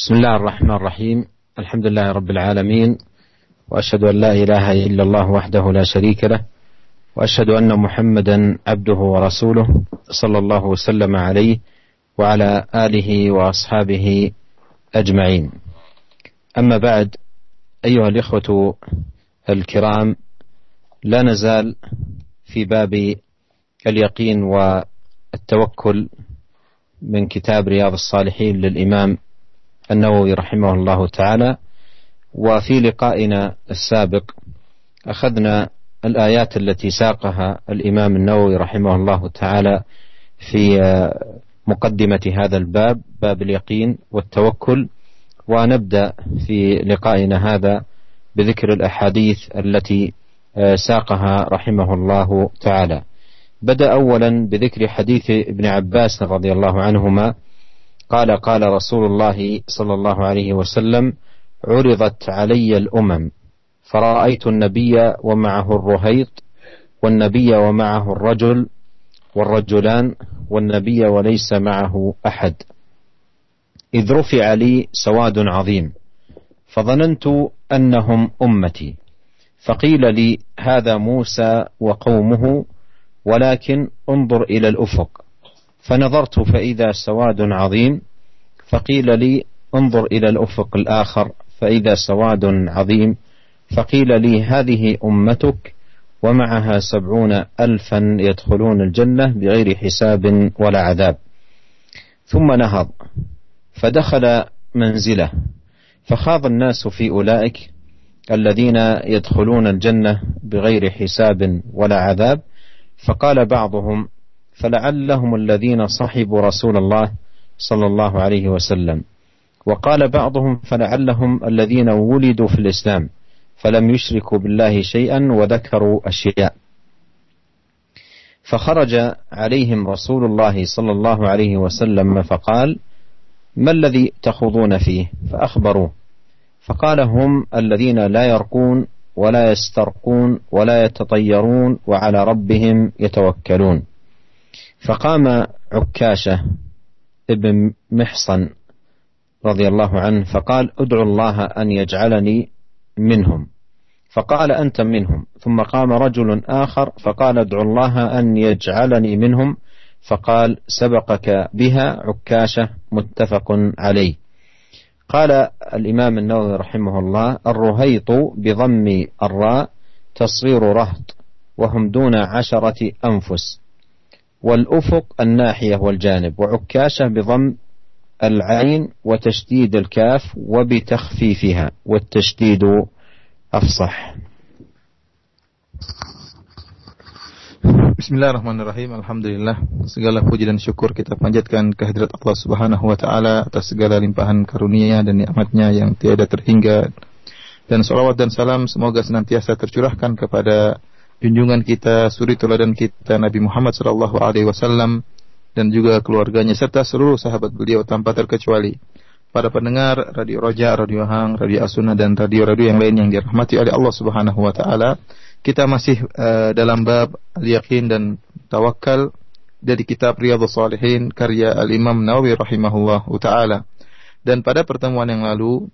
بسم الله الرحمن الرحيم. الحمد لله رب العالمين وأشهد أن لا إله إلا الله وحده لا شريك له وأشهد أن محمدا عبده ورسوله صلى الله وسلم عليه وعلى آله وأصحابه أجمعين. أما بعد أيها الإخوة الكرام لا نزال في باب اليقين والتوكل من كتاب رياض الصالحين للإمام النووي رحمه الله تعالى وفي لقائنا السابق أخذنا الآيات التي ساقها الإمام النووي رحمه الله تعالى في مقدمة هذا الباب باب اليقين والتوكل ونبدأ في لقائنا هذا بذكر الأحاديث التي ساقها رحمه الله تعالى. بدأ اولا بذكر حديث ابن عباس رضي الله عنهما قال قال رسول الله صلى الله عليه وسلم عرضت علي الأمم فرأيت النبي ومعه الرهيط والنبي ومعه الرجل والرجلان والنبي وليس معه أحد. إذ رفع لي سواد عظيم فظننت أنهم أمتي. فقيل لي هذا موسى وقومه ولكن انظر إلى الأفق. فنظرت فإذا سواد عظيم فقيل لي انظر إلى الأفق الآخر فإذا سواد عظيم فقيل لي هذه أمتك ومعها سبعون ألفا يدخلون الجنة بغير حساب ولا عذاب. ثم نهض فدخل منزله فخاض الناس في أولئك الذين يدخلون الجنة بغير حساب ولا عذاب فقال بعضهم فلعلهم الذين صحبوا رسول الله صلى الله عليه وسلم. وقال بعضهم فلعلهم الذين ولدوا في الإسلام فلم يشركوا بالله شيئا وذكروا أشياء. فخرج عليهم رسول الله صلى الله عليه وسلم فقال ما الذي تخوضون فيه؟ فأخبروه. فقال هم الذين لا يرقون ولا يسترقون ولا يتطيرون وعلى ربهم يتوكلون. فقام عكاشة ابن محصن رضي الله عنه فقال ادعو الله أن يجعلني منهم. فقال أنت منهم. ثم قام رجل آخر فقال ادعو الله أن يجعلني منهم. فقال سبقك بها عكاشة متفق عليه. قال الإمام النووي رحمه الله الرهيط بضم الراء تصغير رهط وهم دون عشرة أنفس. والأفق الناحية والجانب وعكاشة بضم العين وتشديد الكاف وبتخفيفها والتشديد أفصح Bismillahirrahmanirrahim. Alhamdulillah. Segala puji dan syukur kita panjatkan kehadirat Allah Subhanahu wa taala atas segala limpahan karunia dan nikmatnya yang tiada terhingga. Dan salawat dan salam semoga senantiasa tercurahkan kepada junjungan kita, suri teladan kita Nabi Muhammad sallallahu alaihi wasallam dan juga keluarganya serta seluruh sahabat beliau tanpa terkecuali. Para pendengar Radio Roja, Radio Hang, Radio Asuna dan radio-radio yang lain yang dirahmati oleh Allah Subhanahu wa taala, kita masih uh, dalam bab al-yaqin dan tawakal dari kitab Riyadhus Shalihin karya Al-Imam Nawawi rahimahullah taala. Dan pada pertemuan yang lalu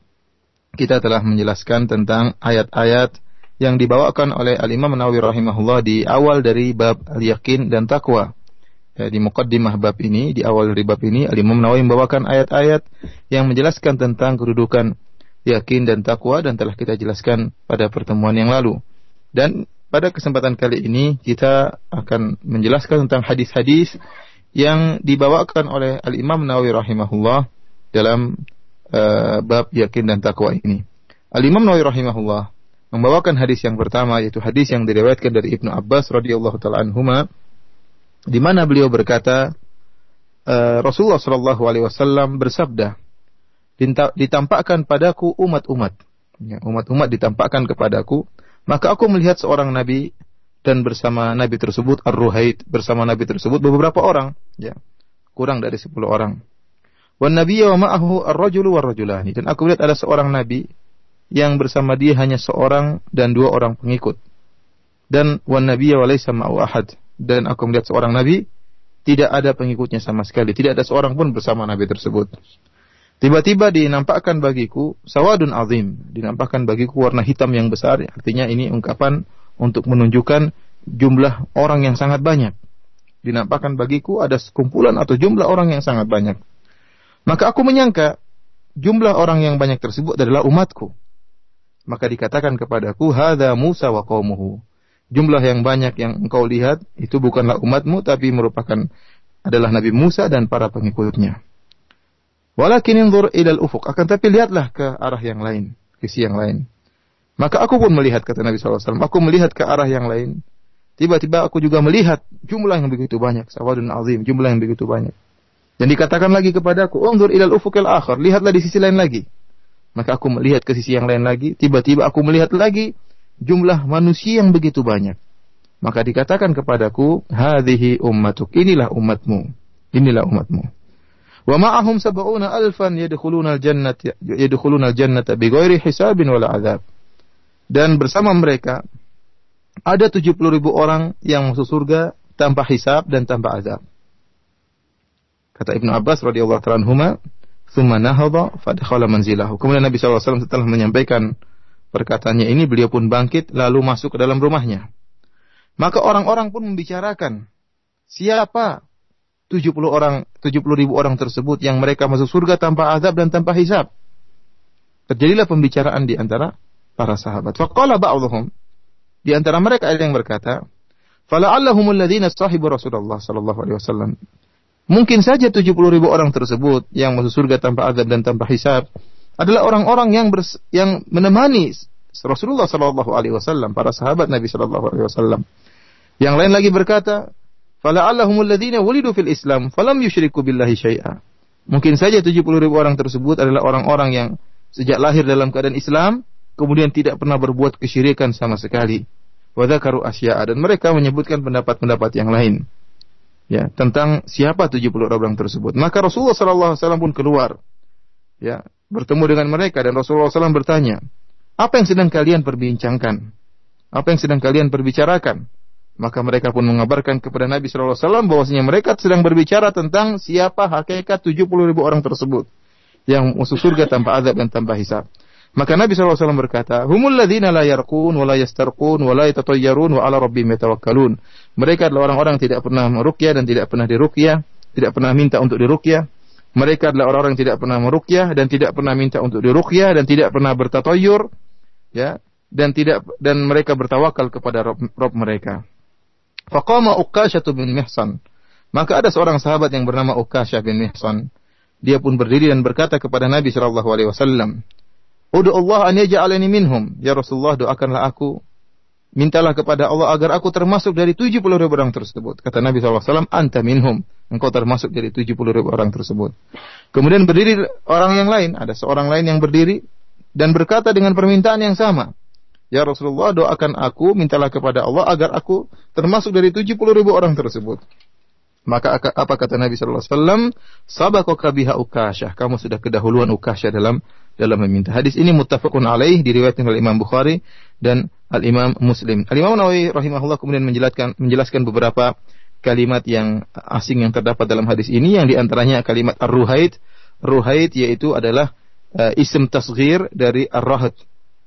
kita telah menjelaskan tentang ayat-ayat yang dibawakan oleh Al-Imam Nawawi rahimahullah di awal dari bab al-yakin dan takwa. Ya, di mukaddimah bab ini, di awal dari bab ini, Al-Imam Nawawi membawakan ayat-ayat yang menjelaskan tentang kedudukan yakin dan takwa dan telah kita jelaskan pada pertemuan yang lalu. Dan pada kesempatan kali ini kita akan menjelaskan tentang hadis-hadis yang dibawakan oleh Al-Imam Nawawi rahimahullah dalam uh, bab yakin dan takwa ini. Al-Imam Nawawi rahimahullah membawakan hadis yang pertama yaitu hadis yang diriwayatkan dari Ibnu Abbas radhiyallahu taala anhuma di mana beliau berkata uh, Rasulullah sallallahu alaihi wasallam bersabda ditampakkan padaku umat-umat. Ya, umat-umat ditampakkan kepadaku maka aku melihat seorang nabi dan bersama nabi tersebut ar-ruhait bersama nabi tersebut beberapa orang ya kurang dari 10 orang. Wan nabiyya wa ma'ahu ar-rajulu war-rajulani. Dan aku lihat ada seorang nabi yang bersama dia hanya seorang dan dua orang pengikut. Dan wan nabiyya wa laysa ma'u ahad. Dan aku melihat seorang nabi tidak ada pengikutnya sama sekali, tidak ada seorang pun bersama nabi tersebut. Tiba-tiba dinampakkan bagiku sawadun azim, dinampakkan bagiku warna hitam yang besar, artinya ini ungkapan untuk menunjukkan jumlah orang yang sangat banyak. Dinampakkan bagiku ada sekumpulan atau jumlah orang yang sangat banyak. Maka aku menyangka jumlah orang yang banyak tersebut adalah umatku. Maka dikatakan kepadaku, Hada Musa wa qaumuhu. Jumlah yang banyak yang engkau lihat itu bukanlah umatmu tapi merupakan adalah Nabi Musa dan para pengikutnya. Walakin inzur ilal ufuk. Akan tapi lihatlah ke arah yang lain. Sisi yang lain. Maka aku pun melihat, kata Nabi SAW. Aku melihat ke arah yang lain. Tiba-tiba aku juga melihat jumlah yang begitu banyak. Sawadun azim. Jumlah yang begitu banyak. Dan dikatakan lagi kepadaku, Unzur ilal ufuk al akhir. Lihatlah di sisi lain lagi. Maka aku melihat ke sisi yang lain lagi. Tiba-tiba aku melihat lagi jumlah manusia yang begitu banyak. Maka dikatakan kepadaku, Hadihi ummatuk. Inilah umatmu. Inilah umatmu. Wa ma'ahum sab'una alfan yadkhuluna al-jannata yadkhuluna al-jannata bighairi hisabin wala azab. Dan bersama mereka ada 70 ribu orang yang masuk surga tanpa hisab dan tanpa azab. Kata Ibnu Abbas radhiyallahu anhuma, "Tsumma nahadha fadkhala manzilahu." Kemudian Nabi SAW setelah menyampaikan perkataannya ini, beliau pun bangkit lalu masuk ke dalam rumahnya. Maka orang-orang pun membicarakan, siapa 70 orang 70 ribu orang tersebut yang mereka masuk surga tanpa azab dan tanpa hisab. Terjadilah pembicaraan di antara para sahabat. Faqala ba'dhum di antara mereka ada yang berkata, "Fala'allahum alladziina sahibu Rasulullah sallallahu alaihi wasallam." Mungkin saja 70 ribu orang tersebut yang masuk surga tanpa azab dan tanpa hisab adalah orang-orang yang bers yang menemani Rasulullah sallallahu alaihi wasallam, para sahabat Nabi sallallahu alaihi wasallam. Yang lain lagi berkata, fala'allahum alladziina wulidu fil Islam falam yusyriku billahi syai'a. Mungkin saja 70 ribu orang tersebut adalah orang-orang yang sejak lahir dalam keadaan Islam kemudian tidak pernah berbuat kesyirikan sama sekali. Wadakaru asya'a dan mereka menyebutkan pendapat-pendapat yang lain. Ya, tentang siapa 70 orang tersebut. Maka Rasulullah sallallahu alaihi wasallam pun keluar. Ya, bertemu dengan mereka dan Rasulullah SAW bertanya, "Apa yang sedang kalian perbincangkan? Apa yang sedang kalian perbicarakan?" Maka mereka pun mengabarkan kepada Nabi SAW bahwasanya mereka sedang berbicara tentang siapa hakikat 70 ribu orang tersebut yang masuk surga tanpa azab dan tanpa hisab. Maka Nabi SAW berkata, Humul ladhina la yarqun, wa la yastarqun, wa la yatatayyarun, wa ala rabbim yatawakkalun. Mereka adalah orang-orang yang tidak pernah merukyah dan tidak pernah dirukyah, tidak pernah minta untuk dirukyah. Mereka adalah orang-orang yang tidak pernah merukyah dan tidak pernah minta untuk dirukyah dan tidak pernah bertatoyur, ya, dan tidak dan mereka bertawakal kepada Rob, Rob mereka. Faqama Uqasyah bin Mihsan. Maka ada seorang sahabat yang bernama Uqasyah bin Mihsan. Dia pun berdiri dan berkata kepada Nabi sallallahu alaihi wasallam, "Udu Allah an yaj'alani minhum." Ya Rasulullah, doakanlah aku mintalah kepada Allah agar aku termasuk dari 70 ribu orang tersebut. Kata Nabi SAW, anta minhum. Engkau termasuk dari 70 ribu orang tersebut. Kemudian berdiri orang yang lain. Ada seorang lain yang berdiri dan berkata dengan permintaan yang sama. Ya Rasulullah doakan aku, mintalah kepada Allah agar aku termasuk dari 70 ribu orang tersebut. Maka apa kata Nabi Sallallahu Alaihi Wasallam? Sabako biha ukasyah. Kamu sudah kedahuluan ukasyah dalam dalam meminta. Hadis ini muttafaqun alaih diriwayatkan oleh Imam Bukhari dan Al Imam Muslim. Al Imam Nawawi rahimahullah kemudian menjelaskan menjelaskan beberapa kalimat yang asing yang terdapat dalam hadis ini yang di antaranya kalimat ar-ruhaid. Ruhaid yaitu adalah uh, isim tasghir dari ar-rahad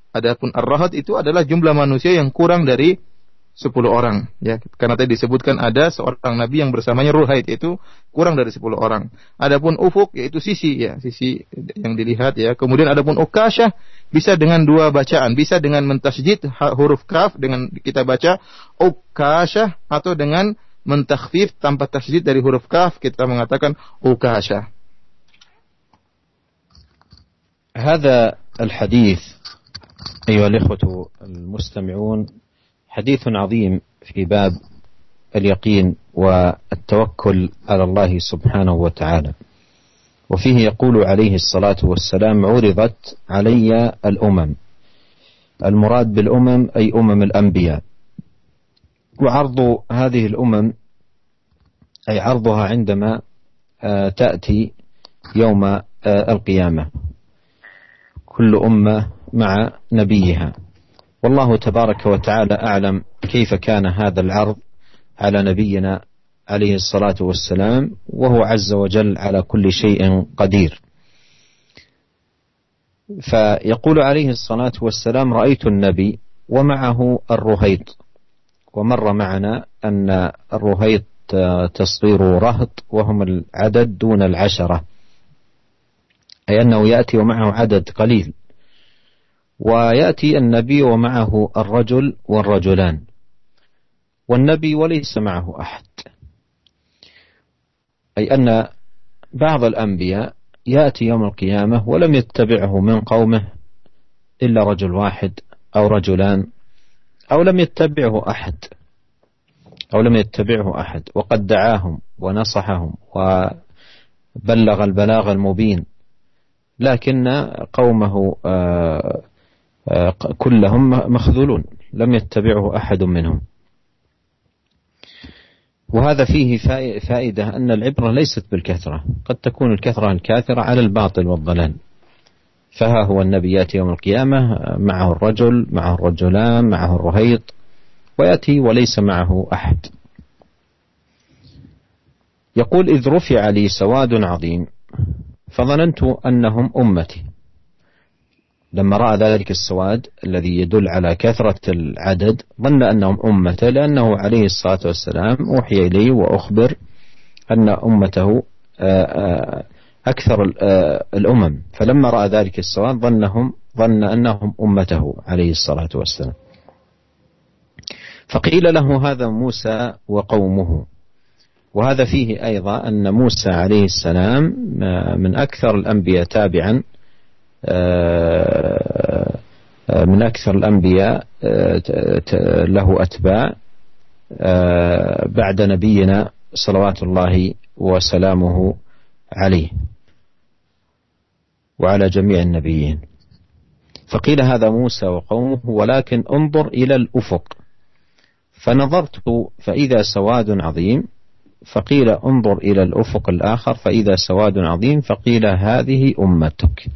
Adapun ar-rahad itu adalah jumlah manusia yang kurang dari 10 orang ya karena tadi disebutkan ada seorang nabi yang bersamanya ruhaid itu kurang dari 10 orang adapun ufuk yaitu sisi ya sisi yang dilihat ya kemudian adapun ukasyah bisa dengan dua bacaan bisa dengan mentasjid huruf kaf dengan kita baca ukasyah atau dengan mentakhfif tanpa tasjid dari huruf kaf kita mengatakan ukasyah هذا الحديث أيها الإخوة المستمعون حديث عظيم في باب اليقين والتوكل على الله سبحانه وتعالى. وفيه يقول عليه الصلاة والسلام عرضت علي الأمم. المراد بالأمم أي أمم الأنبياء. وعرض هذه الأمم أي عرضها عندما آه، تأتي يوم آه، القيامة. كل أمة مع نبيها. والله تبارك وتعالى أعلم كيف كان هذا العرض على نبينا عليه الصلاة والسلام وهو عز وجل على كل شيء قدير. فيقول عليه الصلاة والسلام رأيت النبي ومعه الرهيط. ومر معنا أن الرهيط تصغير رهط وهم العدد دون العشرة. أي أنه يأتي ومعه عدد قليل. ويأتي النبي ومعه الرجل والرجلان. والنبي وليس معه أحد. أي أن بعض الأنبياء يأتي يوم القيامة ولم يتبعه من قومه إلا رجل واحد أو رجلان أو لم يتبعه أحد. أو لم يتبعه أحد. وقد دعاهم ونصحهم وبلغ البلاغ المبين. لكن قومه آه، كلهم مخذولون لم يتبعه أحد منهم. وهذا فيه فائدة أن العبرة ليست بالكثرة. قد تكون الكثرة الكاثرة على الباطل والضلال. فها هو النبي يأتي يوم القيامة معه الرجل معه الرجلان معه الرهيط ويأتي وليس معه أحد. يقول إذ رفع لي سواد عظيم فظننت أنهم أمتي. لما رأى ذلك السواد الذي يدل على كثرة العدد ظن أنهم أمته لأنه عليه الصلاة والسلام أوحي إليه وأخبر أن أمته آه، آه، أكثر آه، الأمم. فلما رأى ذلك السواد ظنهم ظن أنهم أمته عليه الصلاة والسلام. فقيل له هذا موسى وقومه. وهذا فيه أيضا أن موسى عليه السلام من أكثر الأنبياء تابعا من أكثر الأنبياء آه، له أتباع بعد نبينا صلوات الله وسلامه عليه وعلى جميع النبيين. فقيل هذا موسى وقومه ولكن انظر إلى الأفق. فنظرت فإذا سواد عظيم فقيل انظر إلى الأفق الآخر فإذا سواد عظيم فقيل هذه أمتك.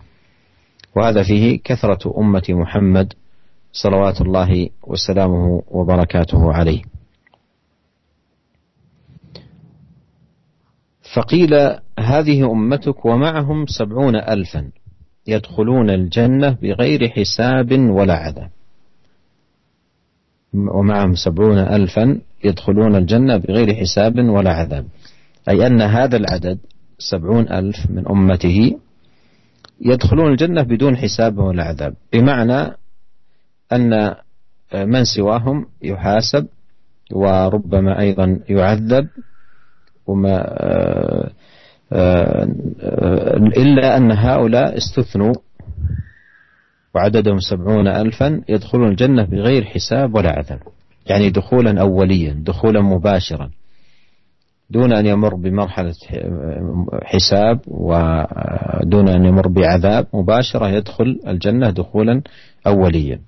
وهذا فيه كثرة أمة محمد صلوات الله وسلامه وبركاته عليه. فقيل هذه أمتك ومعهم سبعون ألفا يدخلون الجنة بغير حساب ولا عذاب. ومعهم سبعون ألفا يدخلون الجنة بغير حساب ولا عذاب. أي أن هذا العدد سبعون ألف من أمته يدخلون الجنة بدون حساب ولا عذاب. بمعنى أن من سواهم يحاسب وربما أيضا يعذب وما إلا أن هؤلاء استثنوا وعددهم سبعون ألفا يدخلون الجنة بغير حساب ولا عذاب. يعني دخولا أوليا دخولا مباشرا. دون أن يمر بمرحلة حساب ودون أن يمر بعذاب مباشرة يدخل الجنة دخولا أوليا.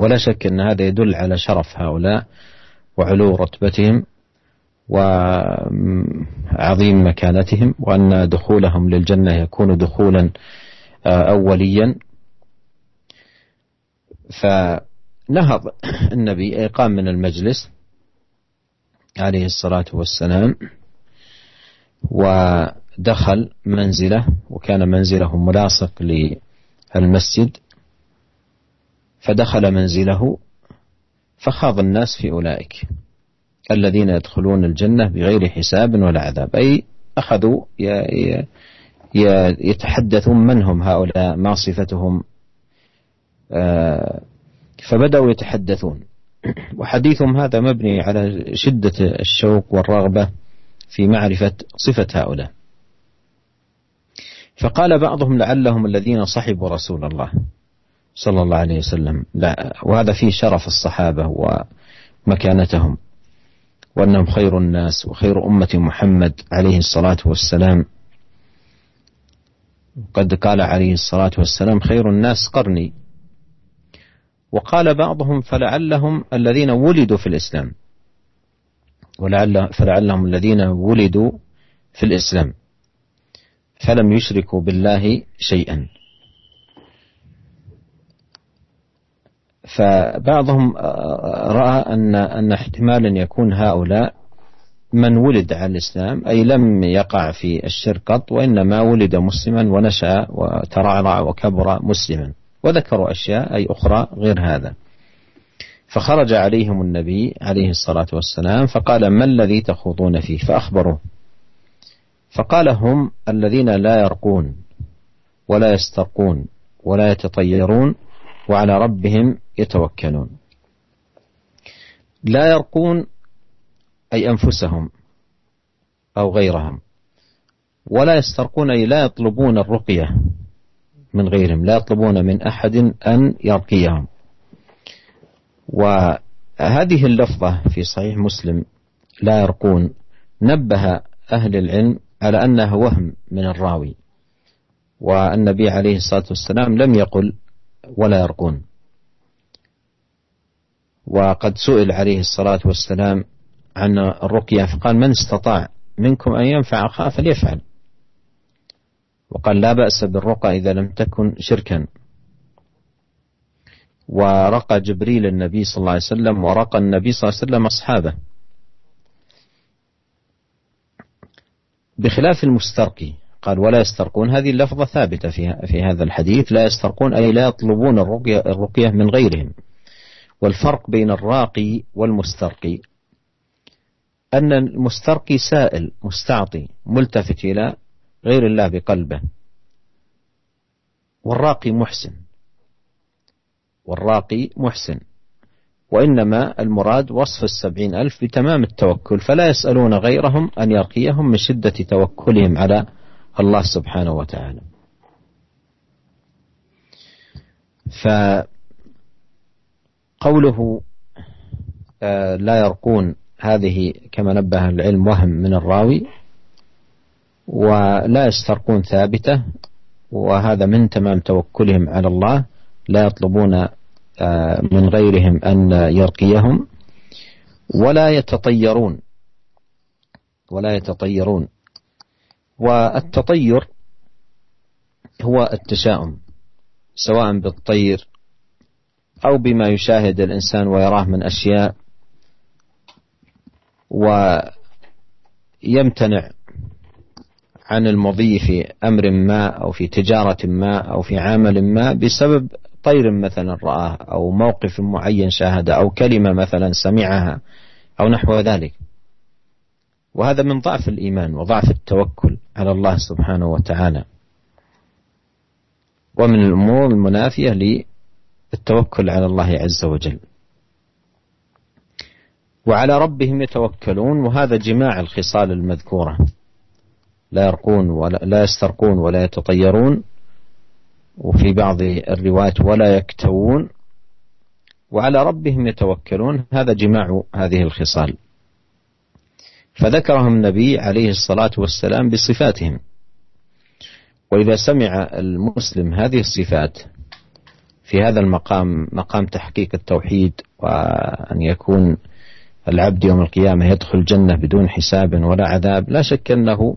ولا شك أن هذا يدل على شرف هؤلاء وعلو رتبتهم وعظيم مكانتهم وأن دخولهم للجنة يكون دخولا أوليا. فنهض النبي قام من المجلس عليه الصلاة والسلام ودخل منزله وكان منزله ملاصق للمسجد فدخل منزله فخاض الناس في أولئك الذين يدخلون الجنة بغير حساب ولا عذاب. أي أخذوا يتحدثون من هم هؤلاء ما صفتهم آه، فبدأوا يتحدثون. وحديثهم هذا مبني على شدة الشوق والرغبة في معرفة صفة هؤلاء. فقال بعضهم لعلهم الذين صحبوا رسول الله صلى الله عليه وسلم. لا وهذا فيه شرف الصحابة ومكانتهم وأنهم خير الناس وخير أمة محمد عليه الصلاة والسلام. قد قال عليه الصلاة والسلام خير الناس قرني. وقال بعضهم فلعلهم الذين ولدوا في الإسلام. ولعل فلعلهم الذين ولدوا في الإسلام. فلم يشركوا بالله شيئا. فبعضهم رأى أن أن احتمالا يكون هؤلاء من ولد على الإسلام أي لم يقع في الشرك قط وإنما ولد مسلما ونشأ وترعرع وكبر مسلما. وذكروا أشياء أي أخرى غير هذا. فخرج عليهم النبي عليه الصلاة والسلام فقال ما الذي تخوضون فيه؟ فأخبروه. فقال هم الذين لا يرقون ولا يسترقون ولا يتطيرون وعلى ربهم يتوكلون. لا يرقون أي أنفسهم أو غيرهم. ولا يسترقون أي لا يطلبون الرقية. من غيرهم. لا يطلبون من أحد أن يرقيهم. وهذه اللفظة في صحيح مسلم لا يرقون. نبه أهل العلم على أنها وهم من الراوي والنبي عليه الصلاة والسلام لم يقل ولا يرقون. وقد سئل عليه الصلاة والسلام عن الرقية فقال من استطاع منكم أن ينفع أخاه فليفعل. وقال لا بأس بالرقى إذا لم تكن شركا. ورقى جبريل النبي صلى الله عليه وسلم ورقى النبي صلى الله عليه وسلم أصحابه. بخلاف المسترقي قال ولا يسترقون هذه اللفظة ثابتة في في هذا الحديث لا يسترقون أي لا يطلبون الرقية, الرقية من غيرهم. والفرق بين الراقي والمسترقي أن المسترقي سائل مستعطي ملتفت إلى غير الله بقلبه. والراقي محسن. والراقي محسن. وإنما المراد وصف السبعين ألف بتمام التوكل فلا يسألون غيرهم أن يرقيهم من شدة توكلهم على الله سبحانه وتعالى. فقوله آه، لا يرقون هذه كما نبه العلم وهم من الراوي ولا يسترقون ثابتة وهذا من تمام توكلهم على الله لا يطلبون آه، من غيرهم أن يرقيهم ولا يتطيرون ولا يتطيرون. والتطير هو التشاؤم سواء بالطير أو بما يشاهد الإنسان ويراه من أشياء ويمتنع عن المضي في أمر ما أو في تجارة ما أو في عمل ما بسبب طير مثلا رآه أو موقف معين شاهده أو كلمة مثلا سمعها أو نحو ذلك. وهذا من ضعف الإيمان وضعف التوكل على الله سبحانه وتعالى. ومن الأمور المنافية للتوكل على الله عز وجل. وعلى ربهم يتوكلون وهذا جماع الخصال المذكورة. لا يرقون ولا لا يسترقون ولا يتطيرون وفي بعض الروايات ولا يكتوون وعلى ربهم يتوكلون هذا جماع هذه الخصال. فذكرهم النبي عليه الصلاة والسلام بصفاتهم. وإذا سمع المسلم هذه الصفات في هذا المقام مقام تحقيق التوحيد وأن يكون العبد يوم القيامة يدخل الجنة بدون حساب ولا عذاب لا شك أنه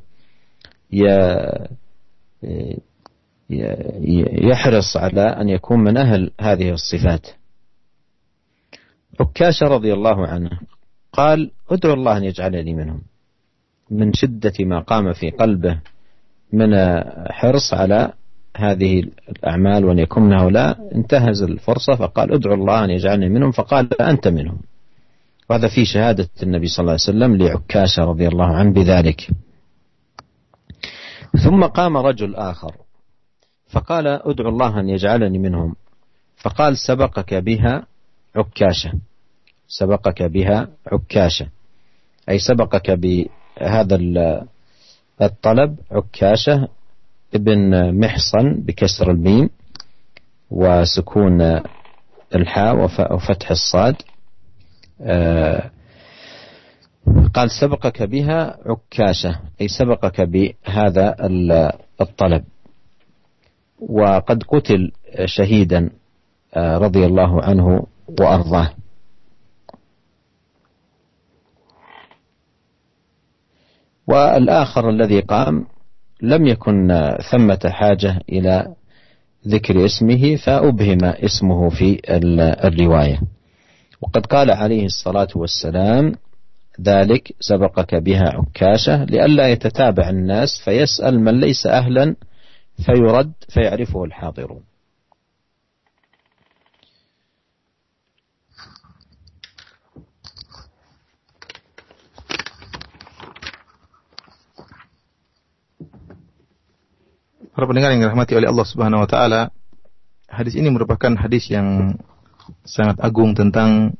يحرص على أن يكون من أهل هذه الصفات. عكاشة رضي الله عنه قال ادعو الله أن يجعلني منهم. من شدة ما قام في قلبه من حرص على هذه الأعمال وأن يكون من هؤلاء انتهز الفرصة فقال ادعو الله أن يجعلني منهم. فقال أنت منهم. وهذا في شهادة النبي صلى الله عليه وسلم لعكاشة رضي الله عنه بذلك. ثم قام رجل آخر. فقال ادعو الله أن يجعلني منهم. فقال سبقك بها عكاشة. سبقك بها عكاشة. أي سبقك بهذا الطلب عكاشة ابن محصن بكسر الميم وسكون الحاء وفتح الصاد. آه، قال سبقك بها عكاشة أي سبقك بهذا الطلب. وقد قتل شهيدا آه، رضي الله عنه وأرضاه. والآخر الذي قام لم يكن ثمة حاجة إلى ذكر اسمه فأبهم اسمه في الرواية. وقد قال عليه الصلاة والسلام ذلك سبقك بها عكاشة لئلا يتتابع الناس فيسأل من ليس أهلا فيرد فيعرفه الحاضرون Para pendengar yang dirahmati oleh Allah Subhanahu wa taala, hadis ini merupakan hadis yang sangat agung tentang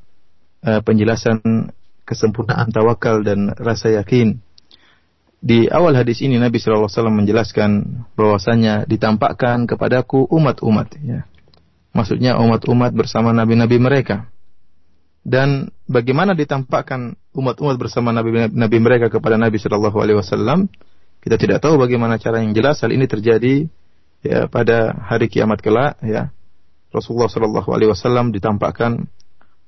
uh, penjelasan kesempurnaan tawakal dan rasa yakin. Di awal hadis ini Nabi SAW menjelaskan bahwasanya ditampakkan kepadaku umat-umat ya. Maksudnya umat-umat bersama nabi-nabi mereka. Dan bagaimana ditampakkan umat-umat bersama nabi-nabi mereka kepada Nabi Shallallahu alaihi wasallam? Kita tidak tahu bagaimana cara yang jelas hal ini terjadi ya pada hari kiamat kelak ya. Rasulullah Shallallahu alaihi wasallam ditampakkan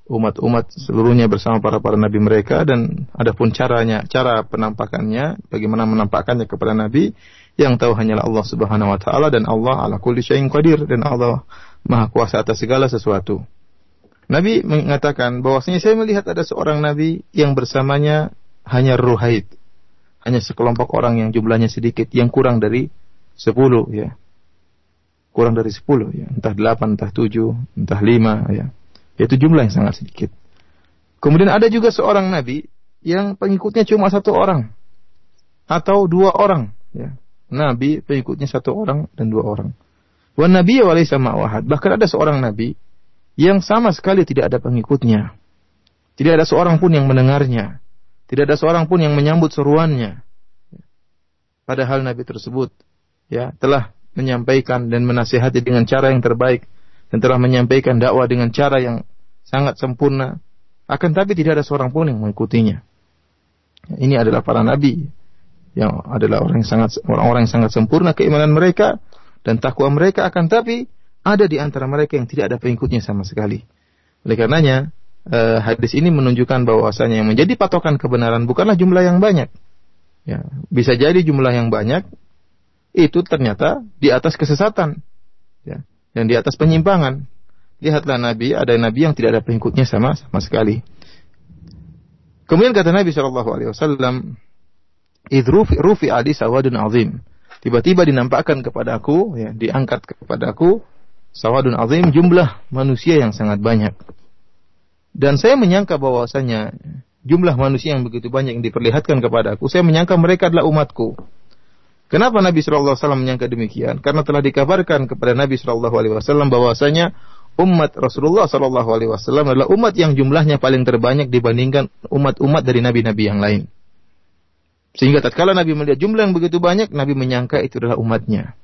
umat-umat seluruhnya bersama para para nabi mereka dan adapun caranya, cara penampakannya, bagaimana menampakkannya kepada nabi yang tahu hanyalah Allah Subhanahu wa taala dan Allah ala kulli syai'in qadir dan Allah Maha kuasa atas segala sesuatu. Nabi mengatakan bahwasanya saya melihat ada seorang nabi yang bersamanya hanya ruhaid, hanya sekelompok orang yang jumlahnya sedikit, yang kurang dari sepuluh ya. Kurang dari sepuluh ya, entah delapan, entah tujuh, entah lima ya. Itu jumlah yang sangat sedikit. Kemudian ada juga seorang nabi yang pengikutnya cuma satu orang atau dua orang ya. Nabi pengikutnya satu orang dan dua orang. Wan nabi sama wahad. Bahkan ada seorang nabi yang sama sekali tidak ada pengikutnya. Tidak ada seorang pun yang mendengarnya. Tidak ada seorang pun yang menyambut seruannya. Padahal Nabi tersebut ya telah menyampaikan dan menasihati dengan cara yang terbaik dan telah menyampaikan dakwah dengan cara yang sangat sempurna. Akan tapi tidak ada seorang pun yang mengikutinya. Ini adalah para nabi yang adalah orang yang sangat orang-orang yang sangat sempurna keimanan mereka dan takwa mereka akan tapi ada di antara mereka yang tidak ada pengikutnya sama sekali. Oleh karenanya eh, hadis ini menunjukkan bahwasanya yang menjadi patokan kebenaran bukanlah jumlah yang banyak, Ya, bisa jadi jumlah yang banyak itu ternyata di atas kesesatan, ya, dan di atas penyimpangan. Lihatlah Nabi, ada Nabi yang tidak ada pengikutnya sama sama sekali. Kemudian kata Nabi Shallallahu Alaihi Wasallam, idrufi rufi adi sawadun azim. Tiba-tiba dinampakkan kepadaku, ya, diangkat kepadaku sawadun azim jumlah manusia yang sangat banyak. Dan saya menyangka bahwasanya jumlah manusia yang begitu banyak yang diperlihatkan kepada aku, saya menyangka mereka adalah umatku. Kenapa Nabi Shallallahu Alaihi Wasallam menyangka demikian? Karena telah dikabarkan kepada Nabi Shallallahu Alaihi Wasallam bahwasanya umat Rasulullah Shallallahu Alaihi Wasallam adalah umat yang jumlahnya paling terbanyak dibandingkan umat-umat dari nabi-nabi yang lain. Sehingga tatkala Nabi melihat jumlah yang begitu banyak, Nabi menyangka itu adalah umatnya.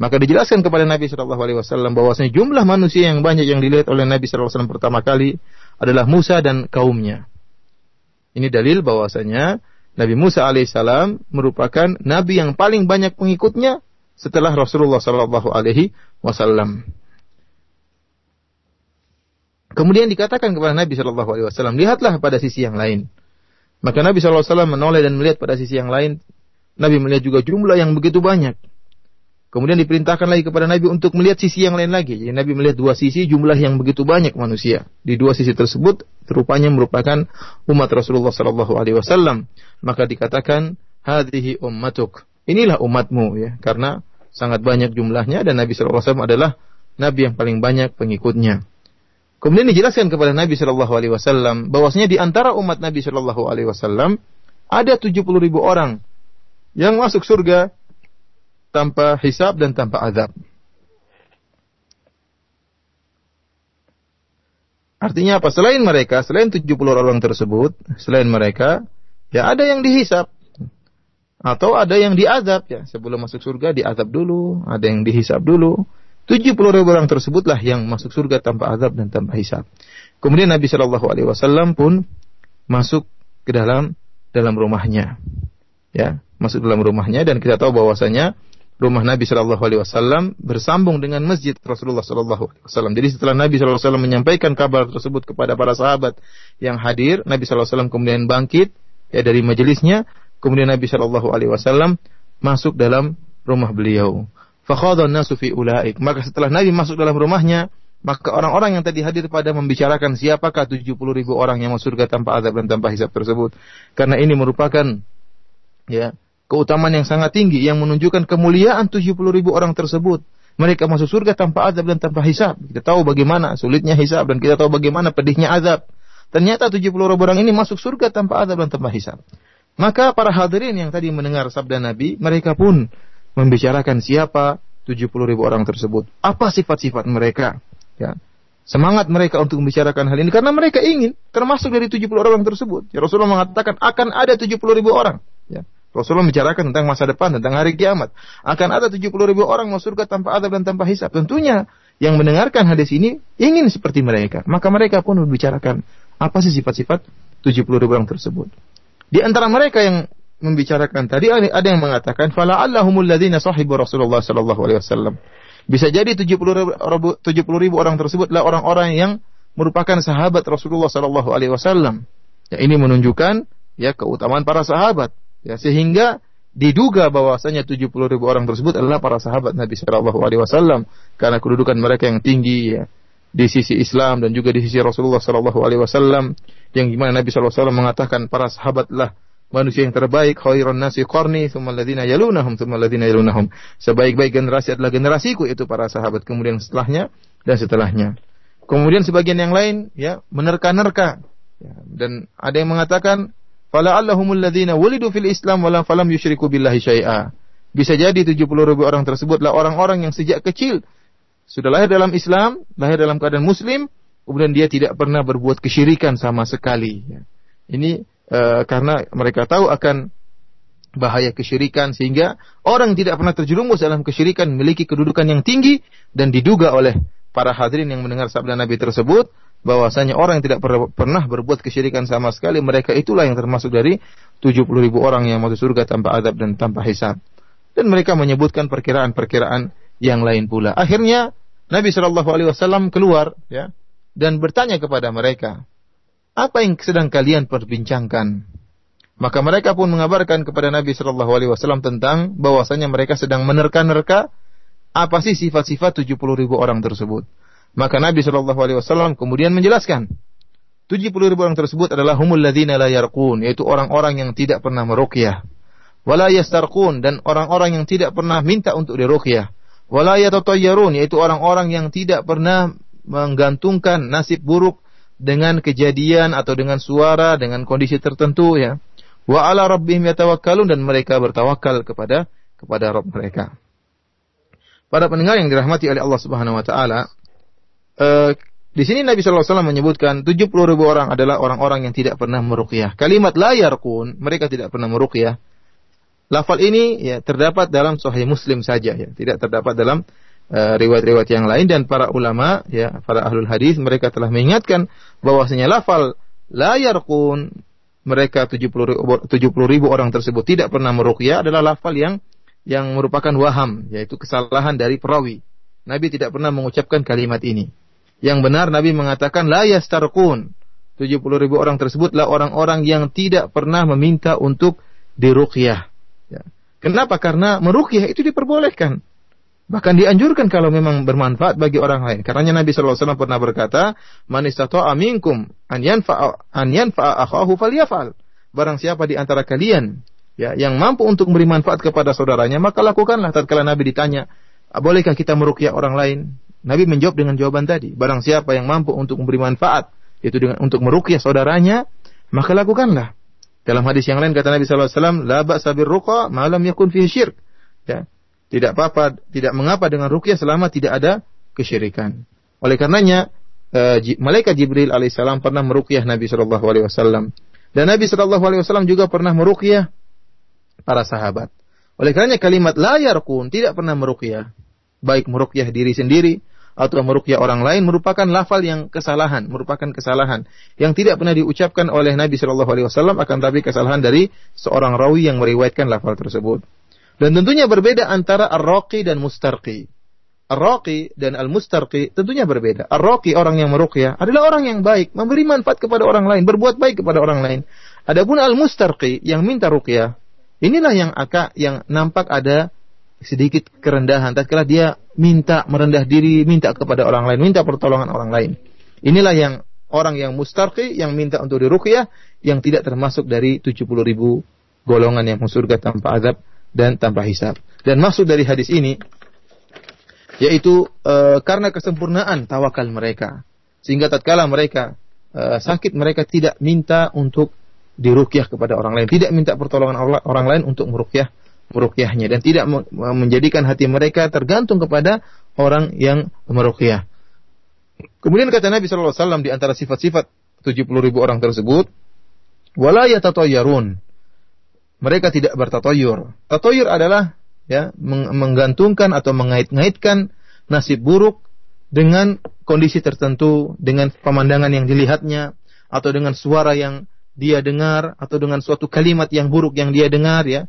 Maka dijelaskan kepada Nabi Shallallahu Alaihi Wasallam bahwasanya jumlah manusia yang banyak yang dilihat oleh Nabi Shallallahu Alaihi Wasallam pertama kali adalah Musa dan kaumnya. Ini dalil bahwasanya Nabi Musa alaihissalam merupakan nabi yang paling banyak pengikutnya setelah Rasulullah sallallahu alaihi wasallam. Kemudian dikatakan kepada Nabi Shallallahu Alaihi Wasallam, lihatlah pada sisi yang lain. Maka Nabi Shallallahu Alaihi Wasallam menoleh dan melihat pada sisi yang lain. Nabi melihat juga jumlah yang begitu banyak. Kemudian diperintahkan lagi kepada Nabi untuk melihat sisi yang lain lagi. Jadi Nabi melihat dua sisi jumlah yang begitu banyak manusia. Di dua sisi tersebut rupanya merupakan umat Rasulullah Sallallahu Alaihi Wasallam. Maka dikatakan hadhihi ummatuk. Inilah umatmu ya karena sangat banyak jumlahnya dan Nabi Sallallahu Alaihi Wasallam adalah Nabi yang paling banyak pengikutnya. Kemudian dijelaskan kepada Nabi Shallallahu Alaihi Wasallam bahwasanya di antara umat Nabi Shallallahu Alaihi Wasallam ada 70 ribu orang yang masuk surga tanpa hisab dan tanpa azab. Artinya apa? Selain mereka, selain 70 orang tersebut, selain mereka, ya ada yang dihisap. Atau ada yang diazab ya. Sebelum masuk surga diazab dulu, ada yang dihisap dulu. 70 ribu orang tersebutlah yang masuk surga tanpa azab dan tanpa hisap. Kemudian Nabi Shallallahu Alaihi Wasallam pun masuk ke dalam dalam rumahnya, ya masuk dalam rumahnya dan kita tahu bahwasanya rumah Nabi Shallallahu Alaihi Wasallam bersambung dengan masjid Rasulullah Shallallahu Alaihi Wasallam. Jadi setelah Nabi Shallallahu Alaihi Wasallam menyampaikan kabar tersebut kepada para sahabat yang hadir, Nabi Shallallahu Alaihi Wasallam kemudian bangkit ya dari majelisnya, kemudian Nabi Shallallahu Alaihi Wasallam masuk dalam rumah beliau. Fakhadha nasu fi ulaik. Maka setelah Nabi masuk dalam rumahnya, Maka orang-orang yang tadi hadir pada membicarakan siapakah 70 ribu orang yang masuk surga tanpa azab dan tanpa hisab tersebut. Karena ini merupakan ya keutamaan yang sangat tinggi yang menunjukkan kemuliaan 70 ribu orang tersebut. Mereka masuk surga tanpa azab dan tanpa hisab. Kita tahu bagaimana sulitnya hisab dan kita tahu bagaimana pedihnya azab. Ternyata 70 ribu orang ini masuk surga tanpa azab dan tanpa hisab. Maka para hadirin yang tadi mendengar sabda Nabi, mereka pun membicarakan siapa 70 ribu orang tersebut. Apa sifat-sifat mereka? Ya. Semangat mereka untuk membicarakan hal ini karena mereka ingin termasuk dari 70 orang tersebut. Ya, Rasulullah mengatakan akan ada 70 ribu orang. Ya. Rasulullah membicarakan tentang masa depan, tentang hari kiamat. Akan ada 70 ribu orang masuk surga tanpa adab dan tanpa hisab. Tentunya yang mendengarkan hadis ini ingin seperti mereka. Maka mereka pun membicarakan apa sih sifat-sifat 70 ribu orang tersebut. Di antara mereka yang membicarakan tadi ada yang mengatakan fala allahumul ladzina sahibu Rasulullah sallallahu alaihi wasallam. Bisa jadi 70 ribu, 70 ribu orang tersebutlah orang-orang yang merupakan sahabat Rasulullah Sallallahu Alaihi Wasallam. Ya, ini menunjukkan ya keutamaan para sahabat. Ya, sehingga diduga bahwasanya 70 ribu orang tersebut adalah para sahabat Nabi Shallallahu Alaihi Wasallam. Karena kedudukan mereka yang tinggi ya di sisi Islam dan juga di sisi Rasulullah Shallallahu Alaihi Wasallam yang gimana Nabi Shallallahu Alaihi Wasallam mengatakan para sahabatlah manusia yang terbaik khairun nasi qarni thumma alladziina yalunahum thumma alladziina yalunahum. Sebaik-baik generasi adalah generasiku itu para sahabat. Kemudian setelahnya dan setelahnya. Kemudian sebagian yang lain ya menerka-nerka. Ya, dan ada yang mengatakan fala allahumul ladzina wulidu fil islam wala falam yusyriku billahi syai'a. Bisa jadi 70 ribu orang tersebutlah orang-orang yang sejak kecil sudah lahir dalam Islam lahir dalam keadaan muslim kemudian dia tidak pernah berbuat kesyirikan sama sekali. Ini Eh, karena mereka tahu akan bahaya kesyirikan sehingga orang tidak pernah terjerumus dalam kesyirikan memiliki kedudukan yang tinggi dan diduga oleh para hadirin yang mendengar sabda Nabi tersebut bahwasanya orang yang tidak pernah berbuat kesyirikan sama sekali mereka itulah yang termasuk dari 70 ribu orang yang masuk surga tanpa adab dan tanpa hisab dan mereka menyebutkan perkiraan-perkiraan yang lain pula akhirnya Nabi Shallallahu Alaihi Wasallam keluar ya dan bertanya kepada mereka apa yang sedang kalian perbincangkan? Maka mereka pun mengabarkan kepada Nabi Shallallahu Alaihi Wasallam tentang bahwasanya mereka sedang menerka-nerka apa sih sifat-sifat 70 ribu orang tersebut. Maka Nabi Shallallahu Alaihi Wasallam kemudian menjelaskan 70 ribu orang tersebut adalah humul ladzina la yaitu orang-orang yang tidak pernah meruqyah. Wala yastarqun dan orang-orang yang tidak pernah minta untuk diruqyah. Wala yaitu orang-orang yang tidak pernah menggantungkan nasib buruk dengan kejadian atau dengan suara dengan kondisi tertentu ya. Wa ala rabbihim yatawakkalun dan mereka bertawakal kepada kepada Rabb mereka. Para pendengar yang dirahmati oleh Allah Subhanahu wa taala, eh, di sini Nabi wasallam menyebutkan 70 ribu orang adalah orang-orang yang tidak pernah meruqyah. Kalimat la yarqun, mereka tidak pernah meruqyah. Lafal ini ya terdapat dalam Sahih Muslim saja ya, tidak terdapat dalam Eh, riwayat-riwayat yang lain dan para ulama ya para ahlul hadis mereka telah mengingatkan bahwasanya lafal la yarqun mereka 70 ribu, 70 ribu orang tersebut tidak pernah meruqyah adalah lafal yang yang merupakan waham yaitu kesalahan dari perawi. Nabi tidak pernah mengucapkan kalimat ini. Yang benar Nabi mengatakan la yastarqun. 70 ribu orang tersebutlah orang-orang yang tidak pernah meminta untuk diruqyah. Ya. Kenapa? Karena meruqyah itu diperbolehkan. Bahkan dianjurkan kalau memang bermanfaat bagi orang lain. Karena Nabi SAW pernah berkata, Man istata'a minkum an yanfa'a an yanfa'a akhahu falyafal. Barang siapa di antara kalian ya yang mampu untuk memberi manfaat kepada saudaranya, maka lakukanlah. Tatkala Nabi ditanya, bolehkah kita meruqyah orang lain? Nabi menjawab dengan jawaban tadi. Barang siapa yang mampu untuk memberi manfaat, yaitu dengan untuk meruqyah saudaranya, maka lakukanlah. Dalam hadis yang lain kata Nabi SAW, La ba'sa birruqa ma lam yakun fihi syirk. Ya, tidak apa-apa, tidak mengapa dengan rukyah selama tidak ada kesyirikan. Oleh karenanya, uh, malaikat Jibril alaihissalam pernah merukyah Nabi Shallallahu alaihi wasallam dan Nabi Shallallahu alaihi wasallam juga pernah merukyah para sahabat. Oleh karenanya kalimat la yarkun tidak pernah merukyah, baik merukyah diri sendiri atau merukyah orang lain merupakan lafal yang kesalahan, merupakan kesalahan yang tidak pernah diucapkan oleh Nabi Shallallahu alaihi wasallam akan tapi kesalahan dari seorang rawi yang meriwayatkan lafal tersebut. Dan tentunya berbeda antara ar-raqi dan mustarqi. Ar-raqi dan al-mustarqi tentunya berbeda. Ar-raqi orang yang meruqyah adalah orang yang baik, memberi manfaat kepada orang lain, berbuat baik kepada orang lain. Adapun al-mustarqi yang minta ruqyah, inilah yang akak yang nampak ada sedikit kerendahan tatkala dia minta merendah diri, minta kepada orang lain, minta pertolongan orang lain. Inilah yang orang yang mustarqi yang minta untuk diruqyah yang tidak termasuk dari 70 ribu golongan yang masuk surga tanpa azab dan tanpa hisab. Dan maksud dari hadis ini yaitu e, karena kesempurnaan tawakal mereka sehingga tatkala mereka e, sakit mereka tidak minta untuk diruqyah kepada orang lain, tidak minta pertolongan orang lain untuk meruqyah meruqyahnya dan tidak menjadikan hati mereka tergantung kepada orang yang meruqyah. Kemudian kata Nabi sallallahu alaihi wasallam di antara sifat-sifat 70 ribu orang tersebut, wala yatatayyarun. Mereka tidak bertatoyur. Tatoyur adalah ya menggantungkan atau mengait-ngaitkan nasib buruk dengan kondisi tertentu, dengan pemandangan yang dilihatnya atau dengan suara yang dia dengar atau dengan suatu kalimat yang buruk yang dia dengar ya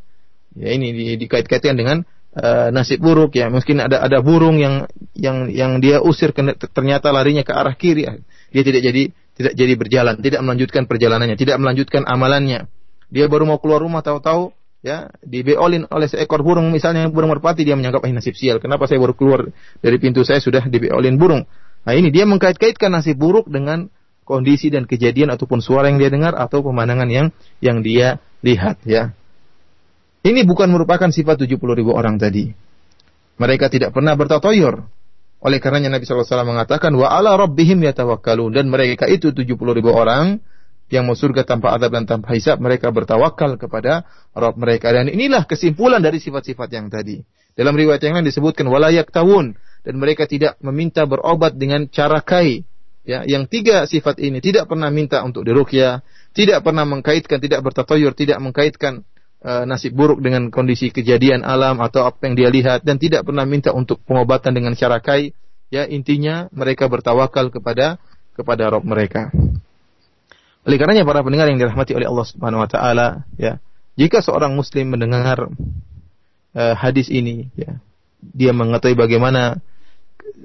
ya ini di, dikait-kaitkan dengan uh, nasib buruk ya. Mungkin ada ada burung yang yang yang dia usir ternyata larinya ke arah kiri dia tidak jadi tidak jadi berjalan tidak melanjutkan perjalanannya tidak melanjutkan amalannya. Dia baru mau keluar rumah tahu-tahu ya dibeolin oleh seekor burung misalnya burung merpati dia menyanggap ini nasib sial kenapa saya baru keluar dari pintu saya sudah dibeolin burung? Nah ini dia mengkait-kaitkan nasib buruk dengan kondisi dan kejadian ataupun suara yang dia dengar atau pemandangan yang yang dia lihat ya ini bukan merupakan sifat 70 ribu orang tadi. Mereka tidak pernah bertatoyor. Oleh karenanya Nabi SAW mengatakan, Wa ala rabbihim yatawakkalun. Dan mereka itu 70 ribu orang yang mau surga tanpa adab dan tanpa hisab. Mereka bertawakal kepada Rabb mereka. Dan inilah kesimpulan dari sifat-sifat yang tadi. Dalam riwayat yang lain disebutkan, Walayak tawun. Dan mereka tidak meminta berobat dengan cara kai. Ya, yang tiga sifat ini tidak pernah minta untuk dirukyah, tidak pernah mengkaitkan, tidak bertatoyur, tidak mengkaitkan uh, nasib buruk dengan kondisi kejadian alam atau apa yang dia lihat dan tidak pernah minta untuk pengobatan dengan cara kai ya intinya mereka bertawakal kepada kepada Rob mereka. Oleh karenanya para pendengar yang dirahmati oleh Allah Subhanahu wa taala ya jika seorang muslim mendengar uh, hadis ini ya dia mengetahui bagaimana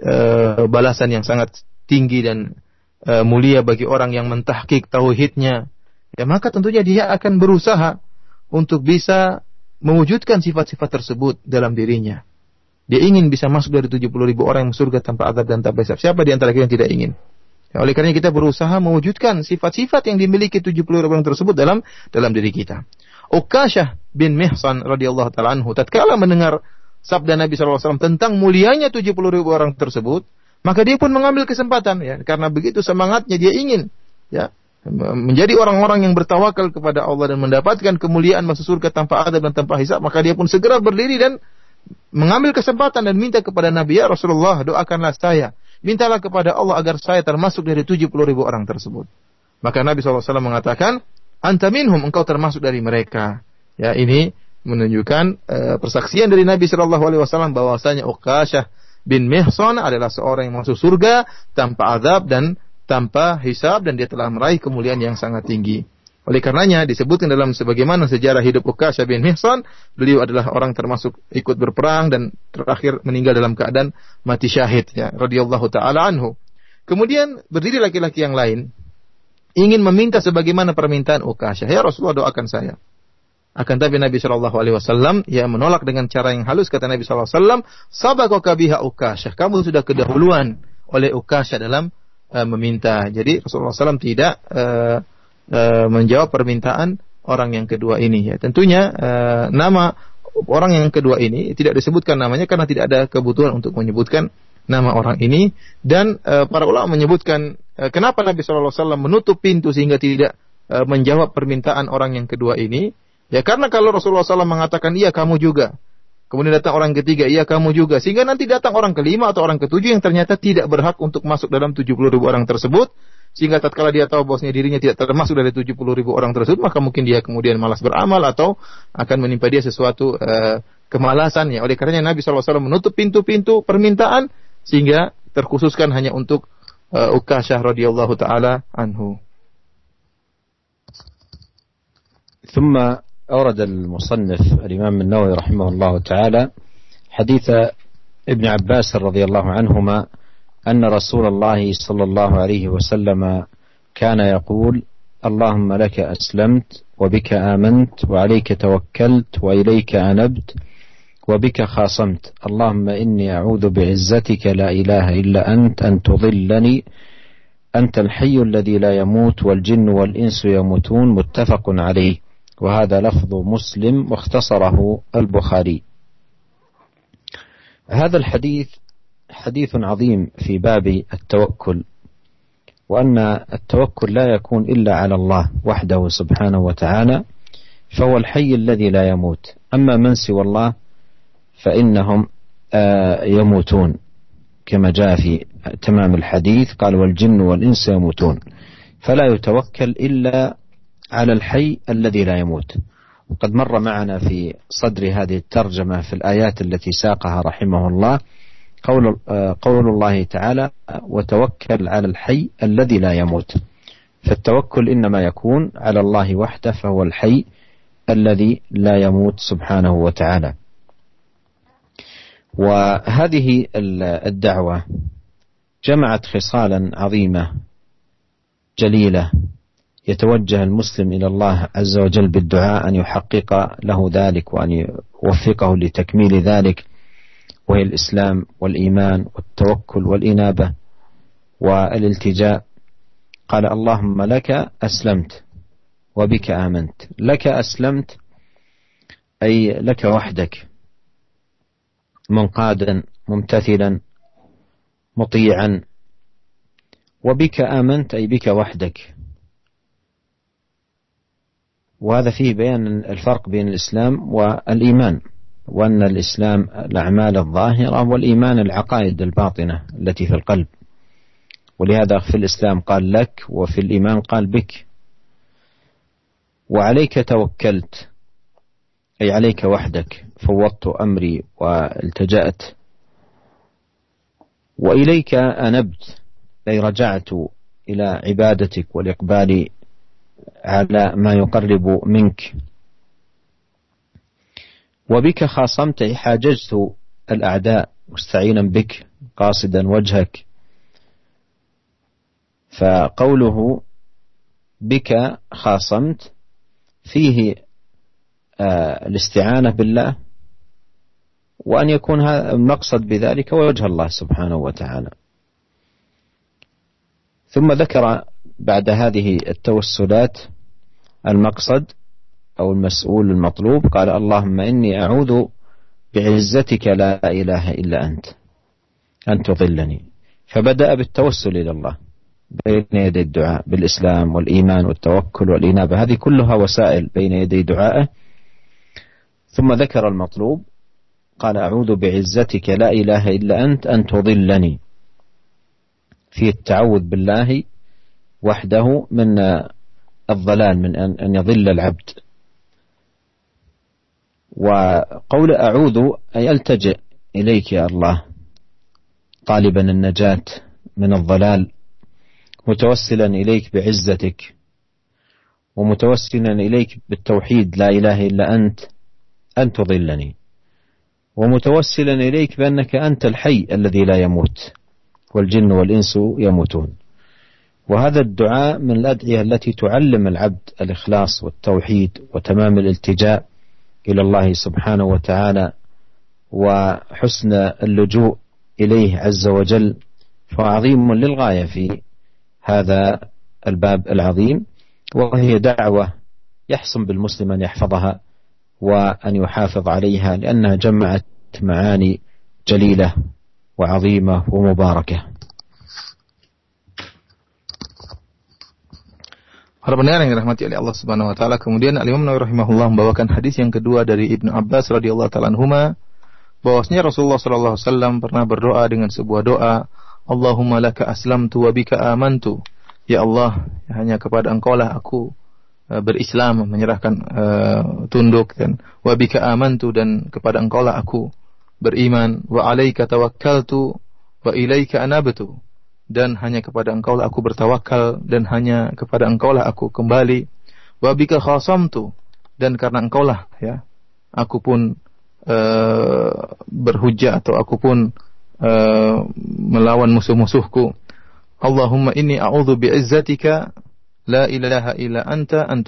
uh, balasan yang sangat tinggi dan uh, mulia bagi orang yang mentahkik tauhidnya ya maka tentunya dia akan berusaha untuk bisa mewujudkan sifat-sifat tersebut dalam dirinya. Dia ingin bisa masuk dari 70 ribu orang yang surga tanpa adab dan tanpa hisab. Siapa di antara kita yang tidak ingin? Ya, oleh karena kita berusaha mewujudkan sifat-sifat yang dimiliki 70 ribu orang tersebut dalam dalam diri kita. Uqashah bin Mihsan radhiyallahu taala anhu tatkala mendengar sabda Nabi SAW tentang mulianya 70 ribu orang tersebut, maka dia pun mengambil kesempatan ya karena begitu semangatnya dia ingin ya menjadi orang-orang yang bertawakal kepada Allah dan mendapatkan kemuliaan masuk surga tanpa adab dan tanpa hisab, maka dia pun segera berdiri dan mengambil kesempatan dan minta kepada Nabi ya Rasulullah doakanlah saya. Mintalah kepada Allah agar saya termasuk dari 70 ribu orang tersebut. Maka Nabi SAW mengatakan, Anta minhum, engkau termasuk dari mereka. Ya, ini menunjukkan uh, persaksian dari Nabi Shallallahu Alaihi Wasallam bahwasanya Uqashah bin Mihsan adalah seorang yang masuk surga tanpa azab dan tanpa hisab dan dia telah meraih kemuliaan yang sangat tinggi. Oleh karenanya disebutkan dalam sebagaimana sejarah hidup Ukasha bin Mihsan, beliau adalah orang termasuk ikut berperang dan terakhir meninggal dalam keadaan mati syahid ya radhiyallahu taala anhu. Kemudian berdiri laki-laki yang lain ingin meminta sebagaimana permintaan Ukasha, "Ya Rasulullah doakan saya." Akan tapi Nabi Shallallahu Alaihi Wasallam ya menolak dengan cara yang halus kata Nabi Shallallahu Alaihi Wasallam, "Sabako kabiha Ukasha." Kamu sudah kedahuluan oleh Ukasha dalam uh, meminta. Jadi Rasulullah SAW tidak uh, uh, menjawab permintaan orang yang kedua ini. Ya. Tentunya uh, nama orang yang kedua ini tidak disebutkan namanya karena tidak ada kebutuhan untuk menyebutkan nama orang ini dan uh, para ulama menyebutkan uh, kenapa Nabi SAW menutup pintu sehingga tidak uh, menjawab permintaan orang yang kedua ini. Ya karena kalau Rasulullah SAW mengatakan iya kamu juga, Kemudian datang orang ketiga, iya kamu juga. Sehingga nanti datang orang kelima atau orang ketujuh yang ternyata tidak berhak untuk masuk dalam 70 ribu orang tersebut. Sehingga tatkala dia tahu bahwasanya dirinya tidak termasuk dari 70 ribu orang tersebut, maka mungkin dia kemudian malas beramal atau akan menimpa dia sesuatu uh, kemalasan. Ya. Oleh karenanya Nabi SAW menutup pintu-pintu permintaan sehingga terkhususkan hanya untuk uh, Ukashah radhiyallahu taala anhu. ثم أورد المصنف الإمام النووي رحمه الله تعالى حديث ابن عباس رضي الله عنهما أن رسول الله صلى الله عليه وسلم كان يقول اللهم لك أسلمت وبك آمنت وعليك توكلت وإليك أنبت وبك خاصمت. اللهم إني أعوذ بعزتك لا إله إلا أنت أن تضلني أنت الحي الذي لا يموت والجن والإنس يموتون. متفق عليه. وهذا لفظ مسلم واختصره البخاري. هذا الحديث حديث عظيم في باب التوكل وأن التوكل لا يكون إلا على الله وحده سبحانه وتعالى فهو الحي الذي لا يموت. أما من سوى الله فإنهم آه، يموتون كما جاء في تمام الحديث قال والجن والإنس يموتون. فلا يتوكل إلا على الحي الذي لا يموت. وقد مر معنا في صدر هذه الترجمة في الآيات التي ساقها رحمه الله قول, آه، قول الله تعالى وتوكل على الحي الذي لا يموت. فالتوكل إنما يكون على الله وحده فهو الحي الذي لا يموت سبحانه وتعالى. وهذه الدعوة جمعت خصالا عظيمة جليلة يتوجه المسلم إلى الله عز وجل بالدعاء أن يحقق له ذلك وأن يوفقه لتكميل ذلك وهي الإسلام والإيمان والتوكل والإنابة والالتجاء. قال اللهم لك أسلمت وبك آمنت. لك أسلمت أي لك وحدك منقادا ممتثلا مطيعا. وبك آمنت أي بك وحدك. وهذا فيه بيان الفرق بين الإسلام والإيمان وأن الإسلام الأعمال الظاهرة والإيمان العقائد الباطنة التي في القلب. ولهذا في الإسلام قال لك وفي الإيمان قال بك. وعليك توكلت أي عليك وحدك فوضت أمري والتجأت. وإليك أنبت أي رجعت إلى عبادتك والإقبال على ما يقرب منك. وبك خاصمت حاججت الأعداء مستعينا بك قاصدا وجهك. فقوله بك خاصمت فيه آه، الاستعانة بالله وأن يكون المقصد بذلك وجه الله سبحانه وتعالى. ثم ذكر بعد هذه التوسلات المقصد أو المسؤول المطلوب قال اللهم إني أعوذ بعزتك لا إله إلا أنت أن تضلني. فبدأ بالتوسل إلى الله بين يدي الدعاء بالإسلام والإيمان والتوكل والإنابة هذه كلها وسائل بين يدي دعائه ثم ذكر المطلوب قال أعوذ بعزتك لا إله إلا أنت أن تضلني. في التعوذ بالله وحده من الضلال من أن يضل العبد. وقول أعوذ أي ألتجئ إليك يا الله طالبا النجاة من الضلال متوسلا إليك بعزتك ومتوسلا إليك بالتوحيد لا إله إلا أنت أن تضلني. ومتوسلا إليك بأنك أنت الحي الذي لا يموت. والجن والإنس يموتون. وهذا الدعاء من الأدعية التي تعلم العبد الإخلاص والتوحيد وتمام الالتجاء إلى الله سبحانه وتعالى وحسن اللجوء إليه عز وجل فعظيم للغاية في هذا الباب العظيم. وهي دعوة يحسن بالمسلم أن يحفظها وأن يحافظ عليها لأنها جمعت معاني جليلة. وعظيمة ومباركة Para pendengar yang dirahmati oleh Allah Subhanahu wa taala, kemudian Al-Imam Nawawi rahimahullah membawakan hadis yang kedua dari Ibnu Abbas radhiyallahu taala anhuma bahwasanya Rasulullah sallallahu alaihi wasallam pernah berdoa dengan sebuah doa, Allahumma laka aslamtu wa bika amantu. Ya Allah, hanya kepada Engkau lah aku uh, berislam, menyerahkan uh, tunduk dan wa bika amantu dan kepada Engkau lah aku beriman wa alaika tawakkaltu wa ilaika anabtu. Dan hanya kepada engkau lah aku bertawakal dan hanya kepada engkau lah aku kembali. Wa bika khasamtu. Dan karena engkau lah ya aku pun uh, berhujah atau aku pun uh, melawan musuh-musuhku. Allahumma inni a'udzu bi'izzatika la ilaha illa anta an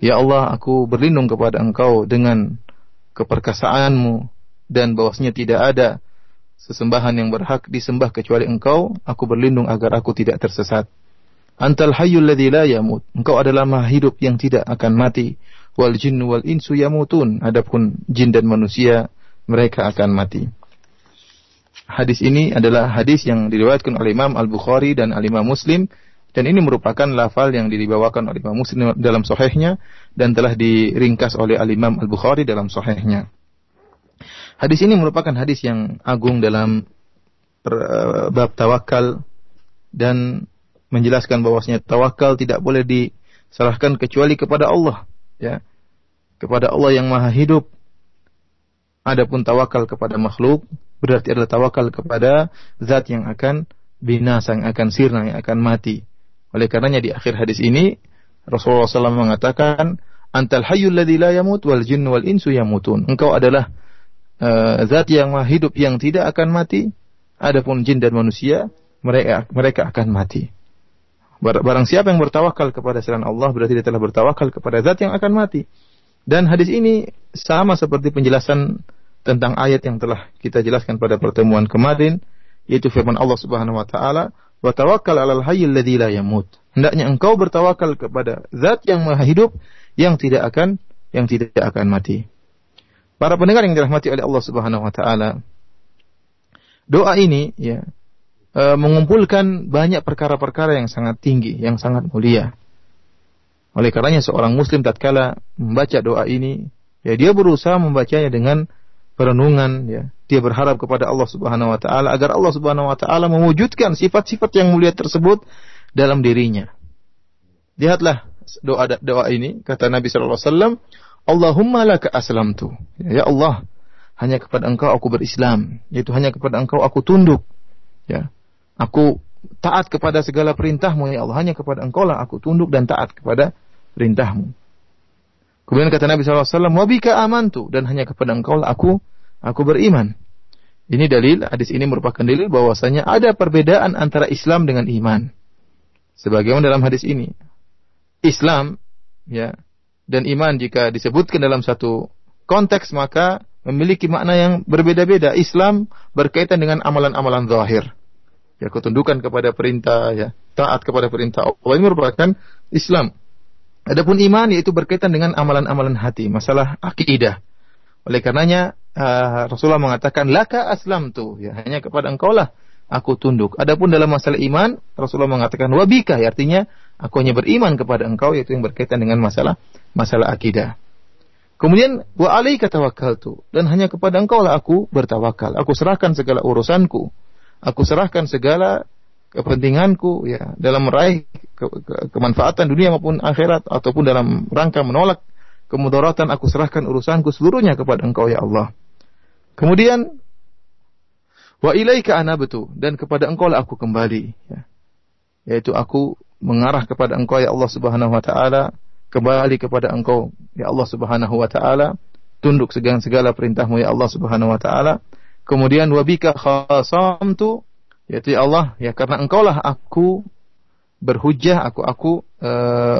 ya Allah aku berlindung kepada engkau dengan keperkasaanmu dan bahwasanya tidak ada sesembahan yang berhak disembah kecuali engkau, aku berlindung agar aku tidak tersesat. Antal hayyul ladzi la yamut. Engkau adalah maha hidup yang tidak akan mati. Wal jinnu wal insu yamutun. Adapun jin dan manusia mereka akan mati. Hadis ini adalah hadis yang diriwayatkan oleh Imam Al-Bukhari dan Al-Imam Muslim dan ini merupakan lafal yang dibawakan oleh Imam Muslim dalam sahihnya dan telah diringkas oleh Al-Imam Al-Bukhari dalam sahihnya. Hadis ini merupakan hadis yang agung dalam uh, bab tawakal dan menjelaskan bahwasanya tawakal tidak boleh diserahkan kecuali kepada Allah, ya. Kepada Allah yang Maha Hidup. Adapun tawakal kepada makhluk berarti adalah tawakal kepada zat yang akan binasa, yang akan sirna, yang akan mati. Oleh karenanya di akhir hadis ini Rasulullah SAW mengatakan, "Antal hayyul ladzi la yamut wal jinnu wal insu yamutun." Engkau adalah uh, zat yang hidup yang tidak akan mati. Adapun jin dan manusia mereka mereka akan mati. Barang siapa yang bertawakal kepada selain Allah berarti dia telah bertawakal kepada zat yang akan mati. Dan hadis ini sama seperti penjelasan tentang ayat yang telah kita jelaskan pada pertemuan kemarin yaitu firman Allah Subhanahu wa taala wa tawakkal 'alal hayyil ladzi la yamut. Hendaknya engkau bertawakal kepada zat yang maha hidup yang tidak akan yang tidak akan mati. Para pendengar yang dirahmati oleh Allah Subhanahu wa taala, doa ini ya e, mengumpulkan banyak perkara-perkara yang sangat tinggi, yang sangat mulia. Oleh karenanya seorang muslim tatkala membaca doa ini, ya dia berusaha membacanya dengan perenungan, ya. Dia berharap kepada Allah Subhanahu wa taala agar Allah Subhanahu wa taala mewujudkan sifat-sifat yang mulia tersebut dalam dirinya. Lihatlah doa doa ini kata Nabi sallallahu alaihi wasallam, "Allahumma laka aslamtu." Ya Allah, hanya kepada Engkau aku berislam, yaitu hanya kepada Engkau aku tunduk. Ya. Aku taat kepada segala perintahmu ya Allah. Hanya kepada engkau lah aku tunduk dan taat kepada perintahmu. Kemudian kata Nabi SAW, Wabika amantu. Dan hanya kepada engkau lah aku, aku beriman. Ini dalil, hadis ini merupakan dalil bahwasanya ada perbedaan antara Islam dengan iman. Sebagaimana dalam hadis ini. Islam, ya, dan iman jika disebutkan dalam satu konteks maka memiliki makna yang berbeda-beda. Islam berkaitan dengan amalan-amalan zahir ya ketundukan kepada perintah ya taat kepada perintah Allah ini merupakan Islam. Adapun iman yaitu berkaitan dengan amalan-amalan hati, masalah akidah. Oleh karenanya uh, Rasulullah mengatakan laka aslam tu ya hanya kepada engkau lah aku tunduk. Adapun dalam masalah iman Rasulullah mengatakan wabika ya, artinya aku hanya beriman kepada engkau yaitu yang berkaitan dengan masalah masalah akidah. Kemudian wa alaika tawakkaltu dan hanya kepada engkau lah aku bertawakal. Aku serahkan segala urusanku aku serahkan segala kepentinganku ya dalam meraih ke, ke, kemanfaatan dunia maupun akhirat ataupun dalam rangka menolak kemudaratan aku serahkan urusanku seluruhnya kepada Engkau ya Allah. Kemudian wa ilaika anabtu dan kepada Engkau lah aku kembali ya. Yaitu aku mengarah kepada Engkau ya Allah Subhanahu wa taala, kembali kepada Engkau ya Allah Subhanahu wa taala, tunduk segala segala perintahmu ya Allah Subhanahu wa taala Kemudian wabika khasamtu yaitu ya Allah ya karena engkaulah aku berhujah aku aku e,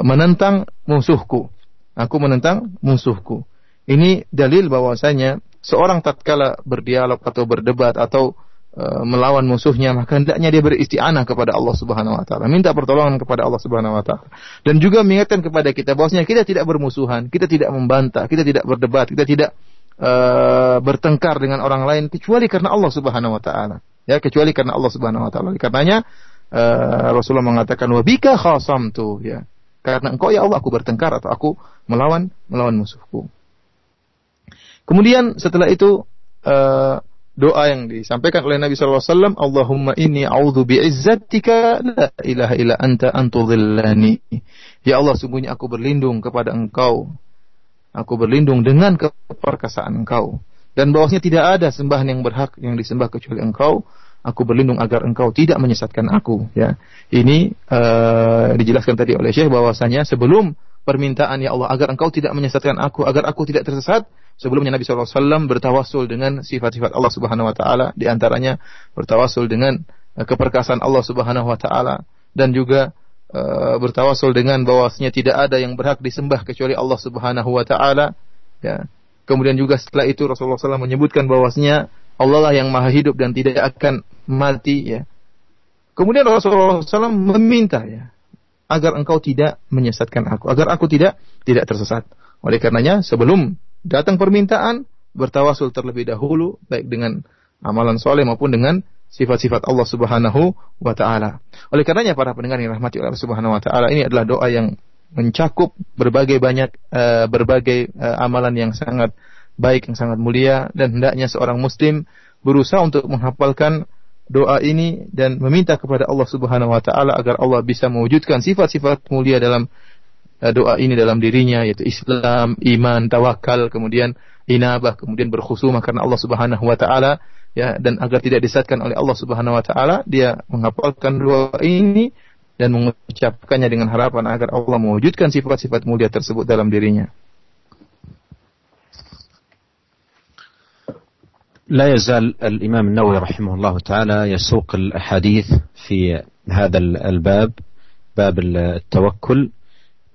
menentang musuhku. Aku menentang musuhku. Ini dalil bahwasanya seorang tatkala berdialog atau berdebat atau melawan musuhnya maka hendaknya dia beristianah kepada Allah Subhanahu wa taala, minta pertolongan kepada Allah Subhanahu wa taala. Dan juga mengingatkan kepada kita bahwasanya kita tidak bermusuhan, kita tidak membantah, kita tidak berdebat, kita tidak uh, bertengkar dengan orang lain kecuali karena Allah Subhanahu wa taala. Ya, kecuali karena Allah Subhanahu wa taala. Karenanya uh, Rasulullah mengatakan wabika khasamtu ya. Karena engkau ya Allah aku bertengkar atau aku melawan melawan musuhku. Kemudian setelah itu uh, doa yang disampaikan oleh Nabi SAW, Allahumma inni a'udhu bi'izzatika la ilaha illa anta antudhillani. Ya Allah, sungguhnya aku berlindung kepada engkau Aku berlindung dengan keperkasaan engkau. Dan bahwasanya tidak ada sembahan yang berhak yang disembah kecuali engkau. Aku berlindung agar engkau tidak menyesatkan aku. Ya, ini uh, dijelaskan tadi oleh Syekh bahwasanya sebelum permintaan ya Allah agar engkau tidak menyesatkan aku, agar aku tidak tersesat, sebelumnya Nabi SAW bertawasul dengan sifat-sifat Allah Subhanahu Wa Taala, di antaranya bertawasul dengan uh, keperkasaan Allah Subhanahu Wa Taala dan juga uh, bertawasul dengan bahwasanya tidak ada yang berhak disembah kecuali Allah Subhanahu wa taala ya Kemudian juga setelah itu Rasulullah SAW menyebutkan bahwasanya Allah lah yang maha hidup dan tidak akan mati ya. Kemudian Rasulullah SAW meminta ya agar engkau tidak menyesatkan aku, agar aku tidak tidak tersesat. Oleh karenanya sebelum datang permintaan bertawasul terlebih dahulu baik dengan amalan soleh maupun dengan sifat-sifat Allah Subhanahu wa taala. Oleh karenanya para pendengar yang rahmati Allah Subhanahu wa taala ini adalah doa yang mencakup berbagai banyak uh, berbagai uh, amalan yang sangat baik yang sangat mulia dan hendaknya seorang muslim berusaha untuk menghafalkan doa ini dan meminta kepada Allah Subhanahu wa taala agar Allah bisa mewujudkan sifat-sifat mulia dalam doa ini dalam dirinya yaitu Islam, iman, tawakal, kemudian inabah, kemudian berkhusumah karena Allah Subhanahu wa taala ya dan agar tidak disesatkan oleh Allah Subhanahu wa taala dia menghafalkan doa ini dan mengucapkannya dengan harapan agar Allah mewujudkan sifat-sifat mulia tersebut dalam dirinya. لا يزال الإمام النووي رحمه الله تعالى يسوق الأحاديث في هذا الباب باب التوكل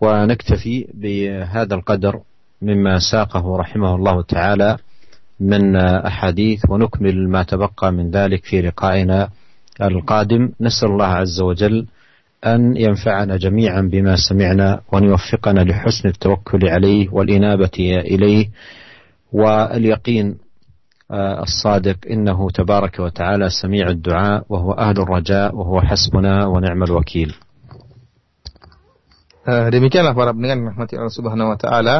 ونكتفي بهذا القدر مما ساقه رحمه الله تعالى من أحاديث ونكمل ما تبقى من ذلك في لقائنا القادم. نسأل الله عز وجل أن ينفعنا جميعا بما سمعنا وأن يوفقنا لحسن التوكل عليه والإنابة إليه. واليقين الصادق إنه تبارك وتعالى سميع الدعاء وهو أهل الرجاء وهو حسبنا ونعم الوكيل. Demikianlah para pendengar rahmati Allah Subhanahu wa taala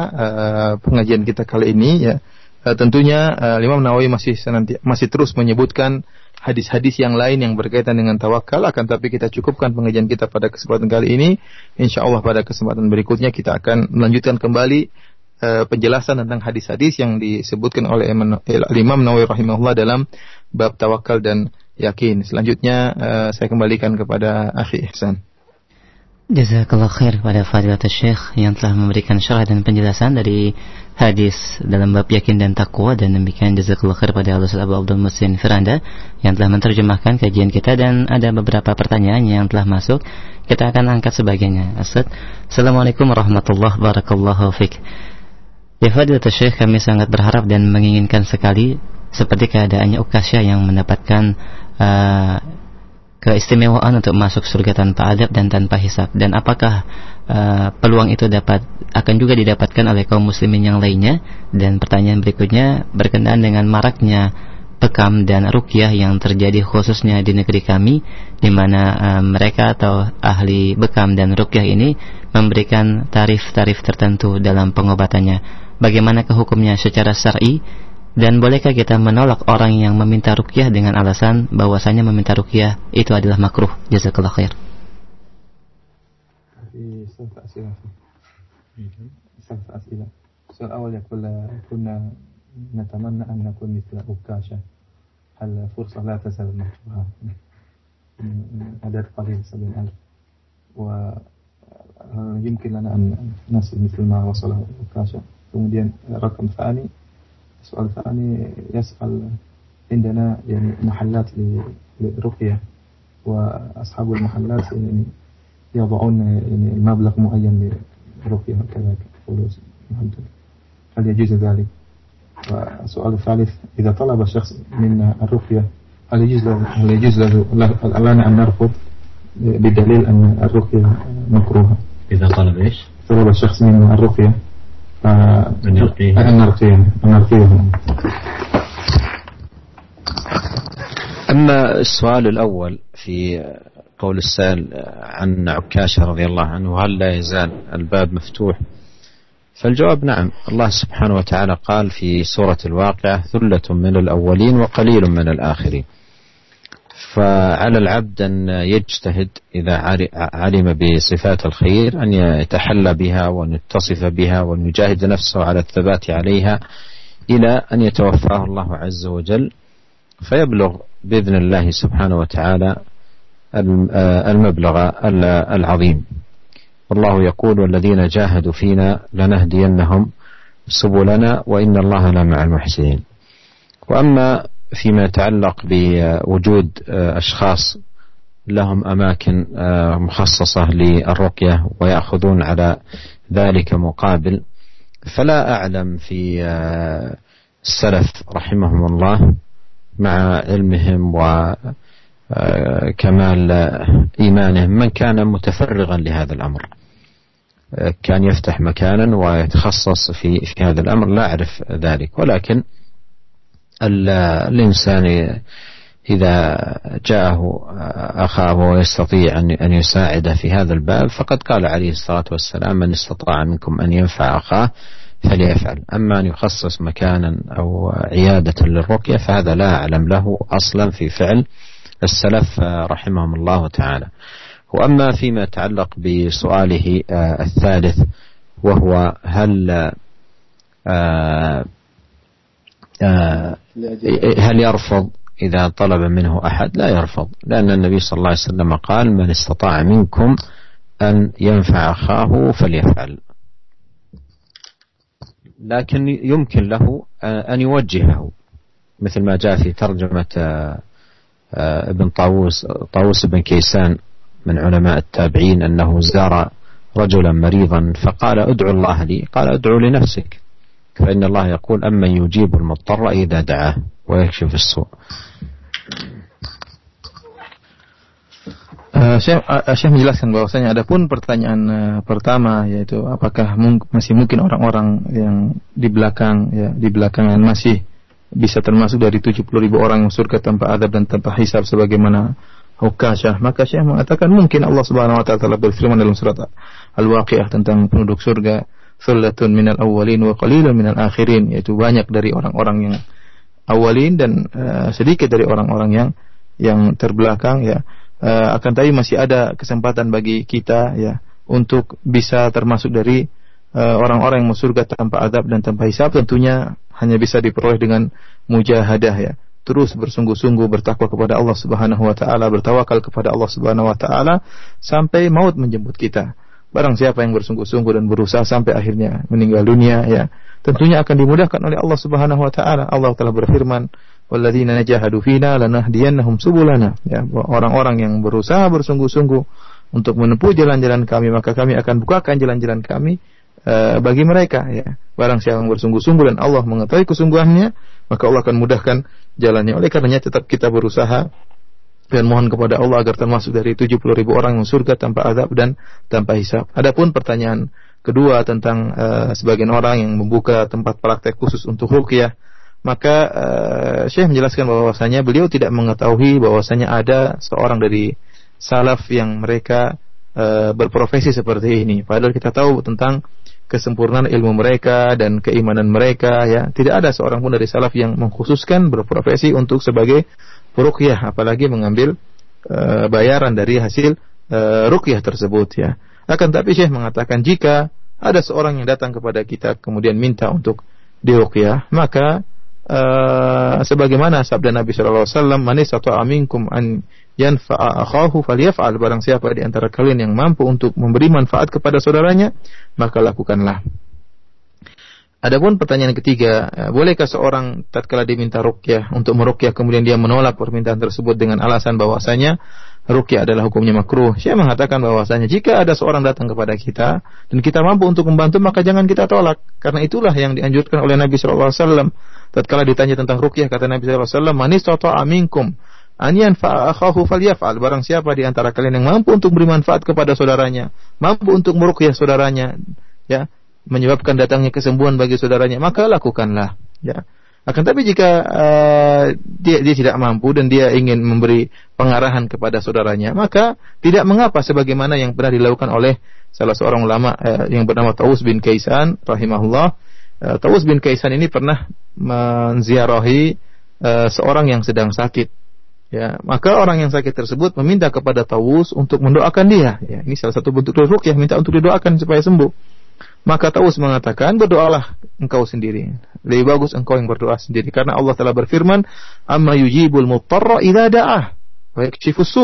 pengajian kita kali ini ya. Uh, tentunya uh, Imam Nawawi masih senanti, masih terus menyebutkan hadis-hadis yang lain yang berkaitan dengan tawakal. Akan tapi kita cukupkan pengajian kita pada kesempatan kali ini. Insya Allah pada kesempatan berikutnya kita akan melanjutkan kembali uh, penjelasan tentang hadis-hadis yang disebutkan oleh Imam Nawawi rahimahullah dalam bab tawakal dan yakin. Selanjutnya uh, saya kembalikan kepada Akhi Ihsan Jazakallah khair kepada Fadilatul Syekh yang telah memberikan syarah dan penjelasan dari hadis dalam bab yakin dan takwa. Dan demikian jazakallah khair pada Ustaz Abu Abdul Musin Firanda yang telah menerjemahkan kajian kita. Dan ada beberapa pertanyaan yang telah masuk. Kita akan angkat sebagiannya. Assalamualaikum warahmatullahi wabarakatuh. Ya Fadilatul Syekh kami sangat berharap dan menginginkan sekali seperti keadaannya Ukasya yang mendapatkan uh, keistimewaan untuk masuk surga tanpa adab dan tanpa hisab. Dan apakah uh, peluang itu dapat akan juga didapatkan oleh kaum muslimin yang lainnya? Dan pertanyaan berikutnya berkenaan dengan maraknya pekam dan rukyah yang terjadi khususnya di negeri kami di mana uh, mereka atau ahli bekam dan rukyah ini memberikan tarif-tarif tertentu dalam pengobatannya. Bagaimana hukumnya secara syar'i dan bolehkah kita menolak orang yang meminta rukyah dengan alasan bahwasanya meminta rukyah itu adalah makruh? Jazakallah khair. السؤال الأول يقول كنا نتمنى أن نكون مثل أكاشة هل فرصة لا تزال مفتوحة عدد قليل سبعين ألف ويمكن لنا أن نصل مثل ما وصل أكاشة kemudian رقم ثاني السؤال الثاني يسأل عندنا يعني محلات للرقية وأصحاب المحلات يعني يضعون يعني مبلغ معين للرقية هكذا فلوس محدد هل يجوز ذلك؟ والسؤال الثالث إذا طلب الشخص منا الرقية هل يجوز له هل يجوز له لنا أن نرفض بدليل أن الرقية مكروهة؟ إذا طلب إيش؟ طلب الشخص منا الرقية أما السؤال الأول في قول السائل عن عكاشة رضي الله عنه هل لا يزال الباب مفتوح؟ فالجواب نعم. الله سبحانه وتعالى قال في سورة الواقعة ثلة من الأولين وقليل من الآخرين. فعلى العبد أن يجتهد إذا علم بصفات الخير أن يتحلى بها وأن يتصف بها وأن يجاهد نفسه على الثبات عليها إلى أن يتوفاه الله عز وجل. فيبلغ بإذن الله سبحانه وتعالى المبلغ العظيم. والله يقول والذين جاهدوا فينا لنهدينهم سبلنا وإن الله لمع المحسنين. وأما فيما يتعلق بوجود أشخاص لهم أماكن مخصصة للرقية ويأخذون على ذلك مقابل. فلا أعلم في السلف رحمهم الله مع علمهم وكمال إيمانهم من كان متفرغا لهذا الأمر. كان يفتح مكانا ويتخصص في في هذا الأمر. لا أعرف ذلك. ولكن الإنسان إذا جاءه أخاه ويستطيع أن يساعده في هذا الباب فقد قال عليه الصلاة والسلام من استطاع منكم أن ينفع أخاه فليفعل أما أن يخصص مكانا أو عيادة للرقية فهذا لا أعلم له أصلا في فعل السلف رحمهم الله تعالى. وأما فيما يتعلق بسؤاله آه، الثالث وهو هل آه، هل يرفض إذا طلب منه أحد؟ لا يرفض لأن النبي صلى الله عليه وسلم قال من استطاع منكم أن ينفع أخاه فليفعل. لكن يمكن له أن يوجهه مثل ما جاء في ترجمة ابن طاووس طاووس بن كيسان من علماء التابعين أنه زار رجلا مريضا فقال ادعو الله لي. قال ادعو لنفسك. فإن الله يقول أما يجيب المضطر إذا دعاه ويكشف السوء Uh, Syekh, uh, Syekh menjelaskan bahwasanya ada pun pertanyaan uh, pertama yaitu apakah mung masih mungkin orang-orang yang di belakang ya di belakangan masih bisa termasuk dari 70 ribu orang yang surga tanpa adab dan tanpa hisab sebagaimana Hukasyah. Maka Syekh mengatakan mungkin Allah Subhanahu wa taala telah berfirman dalam surat Al-Waqiah tentang penduduk surga, "Thullatun minal awwalin wa qalilun minal akhirin," yaitu banyak dari orang-orang yang awalin dan uh, sedikit dari orang-orang yang yang terbelakang ya. Uh, akan tapi masih ada kesempatan bagi kita ya untuk bisa termasuk dari eh, orang-orang uh, yang masuk surga tanpa adab dan tanpa hisab tentunya hanya bisa diperoleh dengan mujahadah ya terus bersungguh-sungguh bertakwa kepada Allah Subhanahu wa taala, bertawakal kepada Allah Subhanahu wa taala sampai maut menjemput kita. Barang siapa yang bersungguh-sungguh dan berusaha sampai akhirnya meninggal dunia ya, tentunya akan dimudahkan oleh Allah Subhanahu wa taala. Allah telah berfirman, "Walladzina najahadu fina lanahdiyannahum subulana." Ya, orang-orang yang berusaha bersungguh-sungguh untuk menempuh jalan-jalan kami, maka kami akan bukakan jalan-jalan kami uh, bagi mereka ya. Barang siapa yang bersungguh-sungguh dan Allah mengetahui kesungguhannya, maka Allah akan mudahkan jalannya. Oleh karenanya tetap kita berusaha dan mohon kepada Allah agar termasuk dari 70 ribu orang yang surga tanpa azab dan tanpa hisab. Adapun pertanyaan kedua tentang uh, sebagian orang yang membuka tempat praktek khusus untuk ruqyah, maka uh, Syekh menjelaskan bahwasanya beliau tidak mengetahui bahwasanya ada seorang dari salaf yang mereka uh, berprofesi seperti ini. Padahal kita tahu tentang kesempurnaan ilmu mereka dan keimanan mereka ya tidak ada seorang pun dari salaf yang mengkhususkan berprofesi untuk sebagai ruqyah apalagi mengambil uh, bayaran dari hasil uh, ruqyah tersebut ya. Akan tapi Syekh mengatakan jika ada seorang yang datang kepada kita kemudian minta untuk diruqyah maka uh, sebagaimana sabda Nabi sallallahu alaihi wasallam man aminkum an yanfa'a akhahu falyaf'al. Barang siapa di antara kalian yang mampu untuk memberi manfaat kepada saudaranya maka lakukanlah Adapun pertanyaan ketiga, eh, bolehkah seorang tatkala diminta rukyah untuk merukyah kemudian dia menolak permintaan tersebut dengan alasan bahwasanya rukyah adalah hukumnya makruh? Saya mengatakan bahwasanya jika ada seorang datang kepada kita dan kita mampu untuk membantu maka jangan kita tolak karena itulah yang dianjurkan oleh Nabi sallallahu alaihi wasallam. Tatkala ditanya tentang rukyah kata Nabi wasallam, "Manis aminkum Anian fa'akhahu falyaf'al. Barang siapa di antara kalian yang mampu untuk beri manfaat kepada saudaranya, mampu untuk meruqyah saudaranya, ya, menyebabkan datangnya kesembuhan bagi saudaranya, maka lakukanlah, ya. Akan tapi jika uh, dia dia tidak mampu dan dia ingin memberi pengarahan kepada saudaranya, maka tidak mengapa sebagaimana yang pernah dilakukan oleh salah seorang ulama uh, yang bernama Taus bin Kaisan rahimahullah. Uh, Taus bin Kaisan ini pernah menziarahi uh, seorang yang sedang sakit Ya, maka orang yang sakit tersebut meminta kepada Tawus untuk mendoakan dia. Ya, ini salah satu bentuk rukyah, minta untuk didoakan supaya sembuh. Maka Tawus mengatakan, berdoalah engkau sendiri. Lebih bagus engkau yang berdoa sendiri. Karena Allah telah berfirman, Amma yujibul mutarra idha da'ah. Wa yakshifus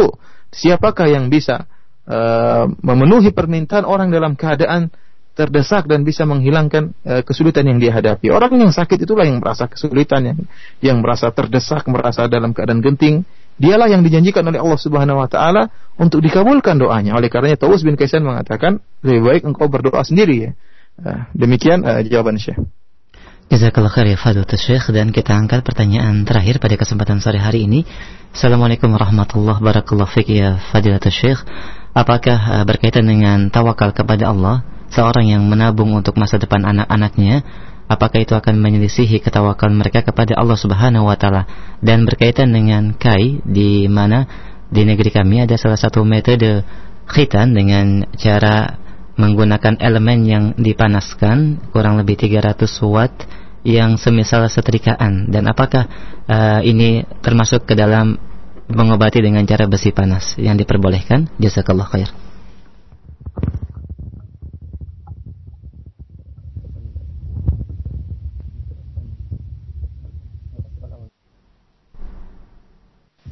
Siapakah yang bisa uh, memenuhi permintaan orang dalam keadaan terdesak dan bisa menghilangkan uh, kesulitan yang dia hadapi. Orang yang sakit itulah yang merasa kesulitan, yang yang merasa terdesak, merasa dalam keadaan genting. Dialah yang dijanjikan oleh Allah Subhanahu wa taala untuk dikabulkan doanya. Oleh karenanya Taus bin Kaisan mengatakan, lebih baik engkau berdoa sendiri ya. Uh, demikian uh, jawaban Syekh. Jazakallah khair ya Fadlatul Syekh dan kita angkat pertanyaan terakhir pada kesempatan sore hari ini. Assalamualaikum warahmatullahi wabarakatuh ya Fadilatul Syekh. Apakah uh, berkaitan dengan tawakal kepada Allah seorang yang menabung untuk masa depan anak-anaknya apakah itu akan menyelisihi ketawakalan mereka kepada Allah Subhanahu wa taala dan berkaitan dengan kai di mana di negeri kami ada salah satu metode khitan dengan cara menggunakan elemen yang dipanaskan kurang lebih 300 watt yang semisal setrikaan dan apakah uh, ini termasuk ke dalam mengobati dengan cara besi panas yang diperbolehkan jazakallah khair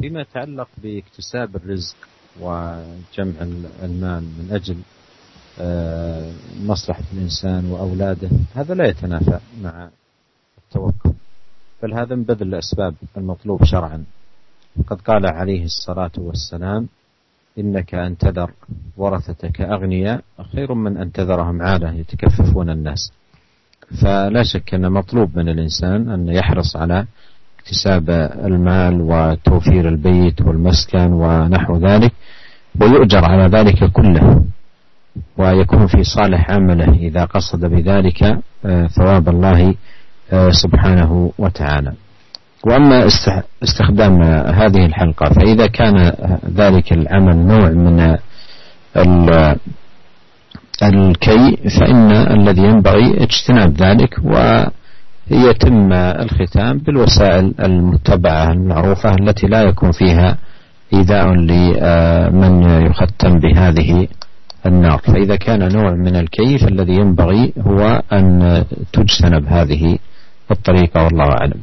فيما يتعلق باكتساب الرزق وجمع المال من اجل آه، مصلحة الإنسان وأولاده. هذا لا يتنافى مع التوكل بل هذا من بذل الأسباب المطلوب شرعا. قد قال عليه الصلاة والسلام إنك أن تذر ورثتك أغنياء خير من أن تذرهم عالة يتكففون الناس. فلا شك أن مطلوب من الإنسان أن يحرص على اكتساب المال وتوفير البيت والمسكن ونحو ذلك ويؤجر على ذلك كله. ويكون في صالح عمله إذا قصد بذلك آه، ثواب الله آه، سبحانه وتعالى. وأما استخدام هذه الحلقة فإذا كان ذلك العمل نوع من الكي فإن الذي ينبغي اجتناب ذلك و يتم الختام بالوسائل المتبعة المعروفة التي لا يكون فيها إيذاء لمن يختم بهذه النار فإذا كان نوع من الكيف الذي ينبغي هو أن تجتنب هذه الطريقة والله أعلم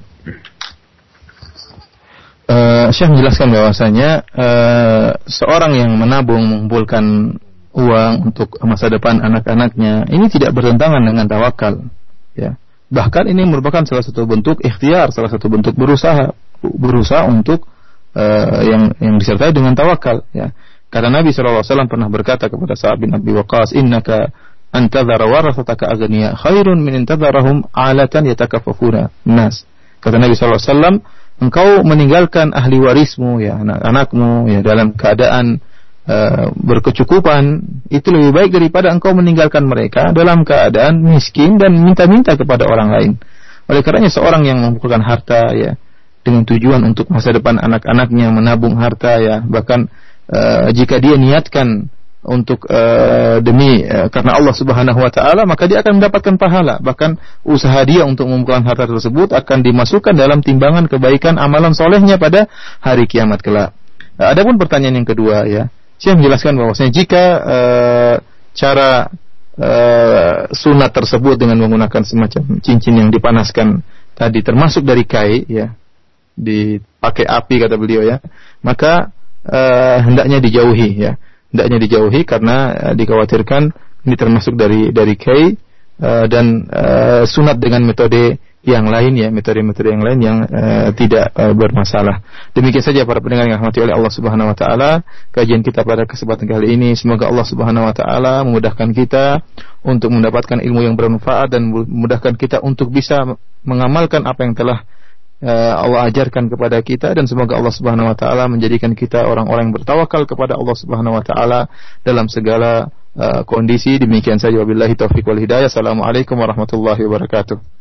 Uh, Syekh menjelaskan bahwasanya uh, seorang yang menabung mengumpulkan uang untuk masa depan anak-anaknya ini tidak bertentangan dengan tawakal ya Bahkan ini merupakan salah satu bentuk ikhtiar, salah satu bentuk berusaha, berusaha untuk uh, yang yang disertai dengan tawakal. Ya. Karena Nabi SAW pernah berkata kepada Sa'ad bin Abi Waqqas, Innaka antadhara warathataka aghniya khairun min intadharahum alatan yatakaffafuna nas. Kata Nabi SAW, engkau meninggalkan ahli warismu, ya anak-anakmu, ya dalam keadaan Eh, berkecukupan itu lebih baik daripada engkau meninggalkan mereka dalam keadaan miskin dan minta-minta kepada orang lain. Oleh karenanya seorang yang mengumpulkan harta ya dengan tujuan untuk masa depan anak-anaknya menabung harta ya bahkan uh, jika dia niatkan untuk uh, demi uh, karena Allah Subhanahu wa taala maka dia akan mendapatkan pahala bahkan usaha dia untuk mengumpulkan harta tersebut akan dimasukkan dalam timbangan kebaikan amalan solehnya pada hari kiamat kelak. Adapun pertanyaan yang kedua ya saya menjelaskan bahwasanya jika uh, cara uh, sunat tersebut dengan menggunakan semacam cincin yang dipanaskan tadi termasuk dari kai ya dipakai api kata beliau ya maka uh, hendaknya dijauhi ya hendaknya dijauhi karena uh, dikhawatirkan ini termasuk dari dari kai uh, dan uh, sunat dengan metode yang lain ya metode-metode yang lain yang uh, tidak uh, bermasalah. Demikian saja para pendengar yang rahmati oleh Allah Subhanahu wa taala, kajian kita pada kesempatan kali ini semoga Allah Subhanahu wa taala memudahkan kita untuk mendapatkan ilmu yang bermanfaat dan memudahkan kita untuk bisa mengamalkan apa yang telah uh, Allah ajarkan kepada kita dan semoga Allah Subhanahu wa taala menjadikan kita orang-orang yang bertawakal kepada Allah Subhanahu wa taala dalam segala uh, kondisi. Demikian saja wabillahi taufik wal hidayah. Assalamualaikum warahmatullahi wabarakatuh.